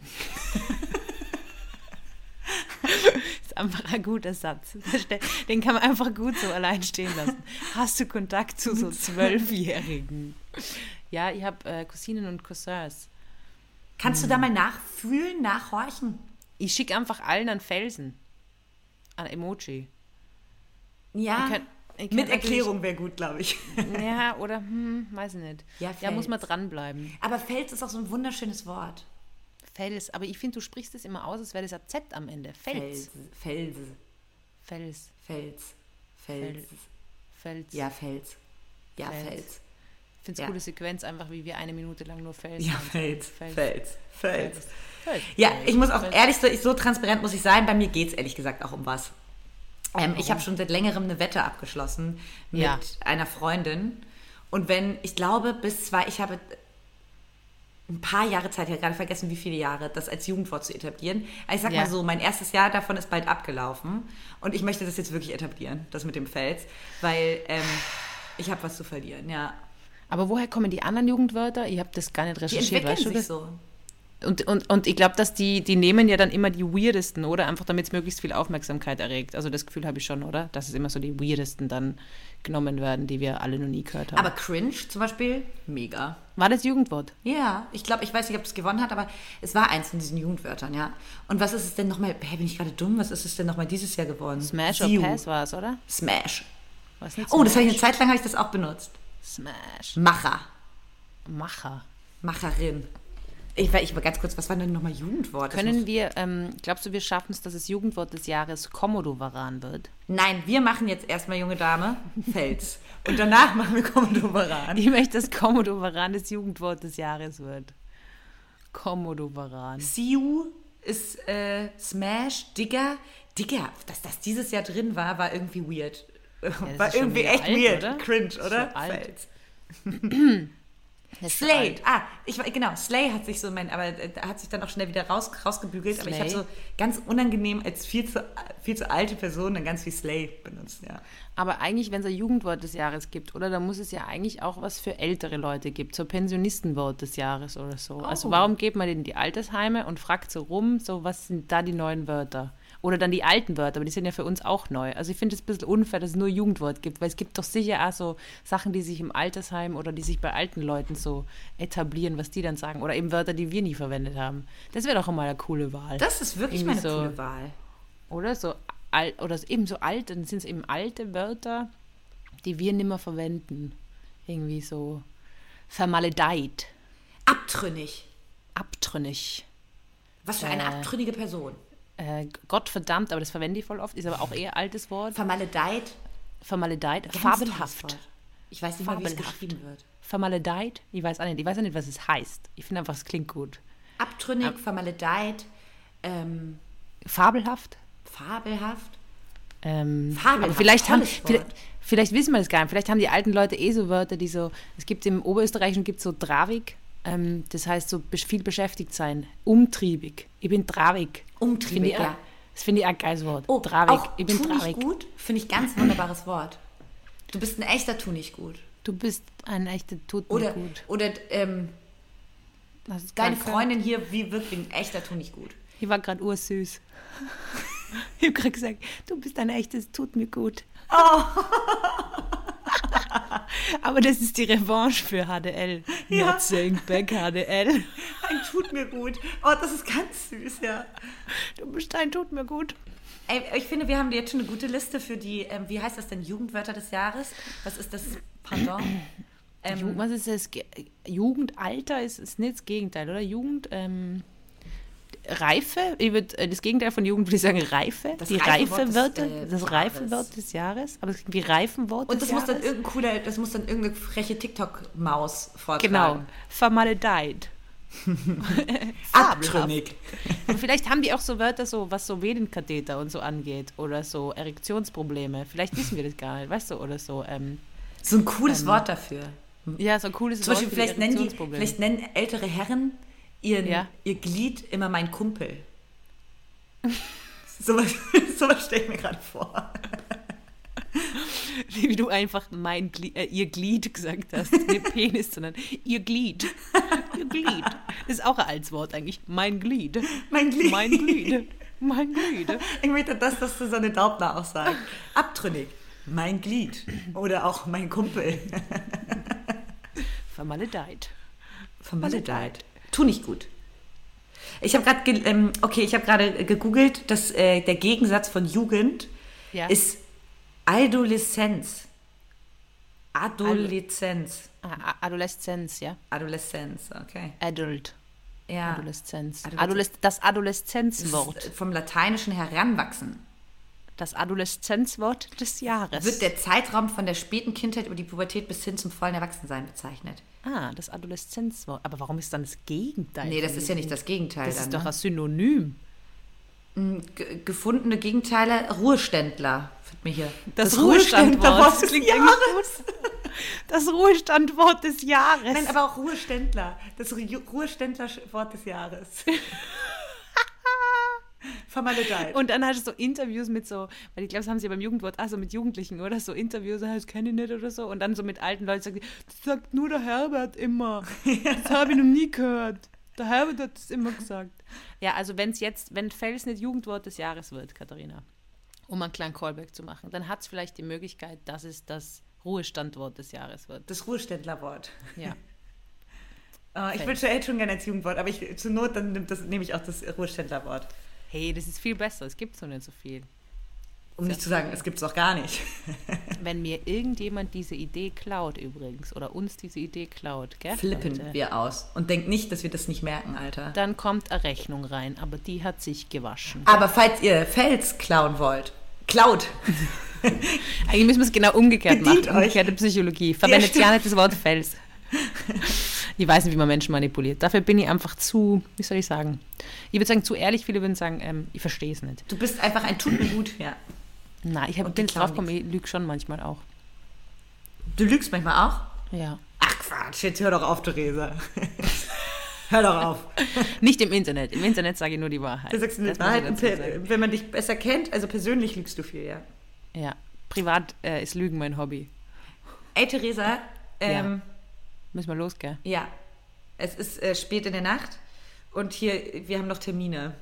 einfach ein guter Satz. Den kann man einfach gut so allein stehen lassen. Hast du Kontakt zu so Zwölfjährigen? Ja, ich habe äh, Cousinen und Cousins. Kannst du da mal nachfühlen, nachhorchen? Ich schicke einfach allen einen Felsen. Ein Emoji. Ja, Wir können- ich kann mit Erklärung wäre gut, glaube ich. Ja, oder, hm, weiß ich nicht. Ja, ja muss man Fels. dranbleiben. Aber Fels ist auch so ein wunderschönes Wort. Fels, aber ich finde, du sprichst es immer aus, als wäre das ein Z am Ende. Fels. Fels. Fels. Fels. Fels. Fels. Ja, Fels. Ja, Fels. Ich finde es Ja. coole Sequenz, einfach wie wir eine Minute lang nur Fels Ja. Fels. Fels. Fels. Fels. Ja, ich muss auch ehrlich so, so transparent muss ich sein, bei mir geht es ehrlich gesagt auch um was. Ähm, ich habe schon seit längerem eine Wette abgeschlossen mit Ja. einer Freundin. Und wenn, ich glaube, bis zwei, ich habe ein paar Jahre Zeit, ich habe gerade vergessen, wie viele Jahre, das als Jugendwort zu etablieren. Aber ich sag Ja. mal so, mein erstes Jahr davon ist bald abgelaufen. Und ich möchte das jetzt wirklich etablieren, das mit dem Fels, weil ähm, ich habe was zu verlieren, ja. Aber woher kommen die anderen Jugendwörter? Ich habe das gar nicht recherchiert, weißt du sich das? so. Und, und, und ich glaube, dass die, die nehmen ja dann immer die weirdesten, oder? Einfach damit es möglichst viel Aufmerksamkeit erregt. Also das Gefühl habe ich schon, oder? Dass es immer so die weirdesten dann genommen werden, die wir alle noch nie gehört haben. Aber cringe zum Beispiel, mega. War das Jugendwort? Ja, ich glaube, ich weiß nicht, ob es gewonnen hat, aber es war eins von diesen Jugendwörtern, ja. Und was ist es denn nochmal, hä, bin ich gerade dumm, was ist es denn nochmal dieses Jahr geworden? Smash or Pass war es, oder? Smash. Was nicht Oh, das habe ich Smash? eine Zeit lang habe ich das auch benutzt. Smash. Macher. Macher. Macherin. Ich war, ich war ganz kurz, was war denn nochmal Jugendwort? Das Können wir, ähm, glaubst du, wir schaffen es, dass das Jugendwort des Jahres Komodowaran wird? Nein, wir machen jetzt erstmal, junge Dame, Fels. Und danach machen wir Kommandovaran. Ich möchte, dass Komodowaran das Jugendwort des Jahres wird. Komodowaran. Siu ist äh, Smash, Digger. Digger, dass das dieses Jahr drin war, war irgendwie weird. das war irgendwie echt alt, weird. oder? Cringe, oder? Fels. Slay, ah, ich genau, Slay hat sich so mein, aber äh, hat sich dann auch schnell wieder raus, rausgebügelt, aber ich habe Slay? so ganz unangenehm als viel zu, viel zu alte Person dann ganz wie Slay benutzt, ja. Aber eigentlich, wenn es ein Jugendwort des Jahres gibt, oder, dann muss es ja eigentlich auch was für ältere Leute gibt, so Pensionistenwort des Jahres oder so. Also Oh. warum geht man in die Altersheime und fragt so rum, so was sind da die neuen Wörter? Oder dann die alten Wörter, aber die sind ja für uns auch neu. Also ich finde es ein bisschen unfair, dass es nur Jugendwort gibt, weil es gibt doch sicher auch so Sachen, die sich im Altersheim oder die sich bei alten Leuten so etablieren, was die dann sagen. Oder eben Wörter, die wir nie verwendet haben. Das wäre doch immer eine coole Wahl. Das ist wirklich Irgendwie meine so- coole Wahl. Oder so al oder eben so alte, dann sind es eben alte Wörter, die wir nimmer verwenden. Irgendwie so vermaledeit, Abtrünnig. abtrünnig, Was für eine Äh. abtrünnige Person. Äh, Gottverdammt, aber das verwende ich voll oft, ist aber auch eher altes Wort. Vermaledeit. Vermaledeit, Ganz fabelhaft. Ich weiß nicht mal, wie es geschrieben wird. Vermaledeit, ich weiß auch nicht, ich weiß auch nicht, was es heißt. Ich finde einfach, es klingt gut. Abtrünnig, vermaledeit, ähm, Fabelhaft. fabelhaft. Ähm, Fabelhaft, aber vielleicht haben, vielleicht, vielleicht wissen wir das gar nicht. Vielleicht haben die alten Leute eh so Wörter, die so, es gibt im Oberösterreichischen gibt so Dravig, ähm, das heißt so viel beschäftigt sein, umtriebig. Ich bin Dravig. Umtriebig, ja. Das finde ich ein geiles Wort. Oh, Dravig. auch Ich bin tu nicht Dravig. gut, finde ich ganz wunderbares Wort. Du bist ein echter Tu nicht gut. Du bist ein echter tut Oder, gut. oder ähm, Das ist deine Freundin hier, wie wirklich ein echter Tu nicht gut. Ich war gerade ursüß. ich habe gerade gesagt, du bist ein echtes, tut mir gut. Oh. Aber das ist die Revanche für HDL. Ja. Not saying back HDL. Ein tut mir gut. Oh, das ist ganz süß, ja. Du bist ein, tut mir gut. Ey, ich finde, wir haben jetzt schon eine gute Liste für die, ähm, wie heißt das denn, Jugendwörter des Jahres? Was ist das? Ju- Ähm, Was ist das? Ge- Jugendalter ist, ist nicht das Gegenteil, oder? Jugend, ähm, Reife? Ich würd, äh, das Gegenteil von Jugend würde ich sagen Reife. Das die reife Wort des, Wörter, äh, das Jahres. reife Wort des Jahres. Aber wie Reifenwort und des das muss dann Jahres. irgendein cooler, das muss dann irgendeine freche TikTok-Maus vortragen. Genau, vermaledeit. Abtrünnig. Aber vielleicht haben die auch so Wörter, so, was so Venenkatheter und so angeht. Oder so Erektionsprobleme. Vielleicht wissen wir das gar nicht, weißt du? Oder so. Ähm, So ein cooles Wort dafür. ja, so ein cooles Zum Wort Beispiel, für vielleicht die nennen, die, vielleicht nennen ältere Herren ihren, Ja. ihr Glied immer mein Kumpel. Sowas so was stelle ich mir gerade vor. Wie du einfach mein Glied, äh, ihr Glied gesagt hast. Nicht Penis, sondern ihr Glied. Ihr Glied. Das ist auch ein altes Wort eigentlich. Mein Glied. Mein Glied. Mein Glied. Mein Glied. Ich möchte das, dass du so eine Daubner auch sagst. Abtrünnig. Mein Glied. Oder auch mein Kumpel. Vermaledeit. Vermaledeit. Tu nicht gut. Ich habe gerade, ähm, okay, ich habe gerade gegoogelt, dass äh, der Gegensatz von Jugend Ja. ist Adoleszenz. Adoleszenz. Ah, A- Adoleszenz, ja. Adoleszenz, okay. Adult. Ja. Adoleszenz. Adoleszenz. Adoles das Adoleszenzwort. ist vom Lateinischen heranwachsen. Das Adoleszenzwort des Jahres. Wird der Zeitraum von der späten Kindheit über die Pubertät bis hin zum vollen Erwachsensein bezeichnet. ah, das Adoleszenzwort. Aber warum ist dann das Gegenteil? Nee, das ist ja nicht das Gegenteil. Das dann, ist doch ne? ein Synonym. Ge- gefundene Gegenteile, Ruheständler. Wird mir hier. Das, Ruhestandwort Ruhestandwort. des klingt Jahres. Das Ruhestandwort des Jahres. Nein, aber auch Ruheständler. Das Ru- Ruheständler-Wort des Jahres. Vermaledeit. Und dann hast du so Interviews mit so, weil ich glaube, das haben sie beim Jugendwort, also mit Jugendlichen, oder? So Interviews, ah, das kenne ich nicht oder so. Und dann so mit alten Leuten sagen, die, das sagt nur der Herbert immer. Das habe ich noch nie gehört. Der Herbert hat es immer gesagt. Ja, also wenn es jetzt, wenn Fels nicht Jugendwort des Jahres wird, Katharina, um einen kleinen Callback zu machen, dann hat es vielleicht die Möglichkeit, dass es das Ruhestandwort des Jahres wird. Das Ruheständlerwort. Ja. Ah, ich will schon echt schon gerne als Jugendwort, aber ich, zur Not dann nehme ich auch das Ruheständlerwort. Hey, das ist viel besser, es gibt so nicht so viel. Um nicht zu sagen, es gibt es auch gar nicht. Wenn mir irgendjemand diese Idee klaut übrigens, oder uns diese Idee klaut, gell? Flippen Leute, wir aus. Und denkt nicht, dass wir das nicht merken, Alter. Dann kommt eine Rechnung rein, aber die hat sich gewaschen. Aber falls ihr Fels klauen wollt, klaut. Eigentlich müssen wir es genau umgekehrt Bedient machen. euch. Umgekehrte Psychologie. Verwendet stimmt. ja nicht das Wort Fels. Ich weiß nicht, wie man Menschen manipuliert. Dafür bin ich einfach zu, wie soll ich sagen? Ich würde sagen, zu ehrlich. Viele würden sagen, ähm, ich verstehe es nicht. Du bist einfach ein Tut mir gut, ja. Nein, ich die bin draufgekommen, ich lüge schon manchmal auch. Du lügst manchmal auch? Ja. Ach Quatsch, jetzt hör doch auf, Theresa. hör doch auf. Nicht im Internet. Im Internet sage ich nur die Wahrheit. Du sagst ich Wahrheit, wenn man dich besser kennt, also persönlich lügst du viel, ja. Ja. Privat äh, ist Lügen mein Hobby. Ey, Theresa, ähm, Müssen wir los, gell? ja. es ist äh, spät in der Nacht und hier, wir haben noch Termine.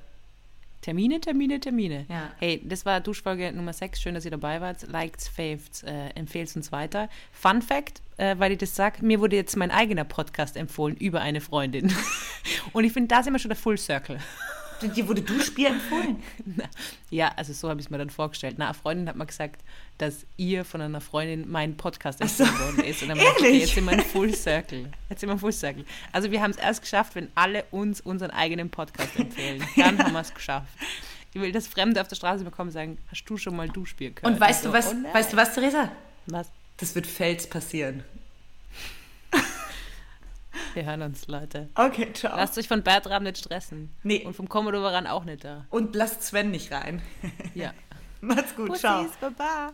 Termine, Termine, Termine. Ja. Hey, das war Duschfolge Nummer 6. Schön, dass ihr dabei wart. Liked, faved, äh, empfehlt uns weiter. Fun Fact, äh, weil ich das sage, mir wurde jetzt mein eigener Podcast empfohlen über eine Freundin. Und ich finde, da sind wir schon der Full Circle. Dir wurde Duschbier empfohlen? Ja, also so habe ich es mir dann vorgestellt. Na, eine Freundin hat mir gesagt, dass ihr von einer Freundin mein Podcast so. empfohlen worden ist. Und dann Ehrlich? okay, jetzt sind wir ein Full Circle. Jetzt sind wir Full Circle. Also wir haben es erst geschafft, wenn alle uns unseren eigenen Podcast empfehlen. Dann haben wir es geschafft. Ich will, dass Fremde auf der Straße bekommen und sagen, hast du schon mal Duschbier gehört? Und weißt Ich du was, oh weißt du was, Theresa? was? Das wird Fels passieren. Wir hören uns, Leute. Okay, ciao. Lasst euch von Bertram nicht stressen. Nee. Und vom Commodore Varan auch nicht da. und lasst Sven nicht rein. Ja. Macht's gut, ciao. Bussis, baba.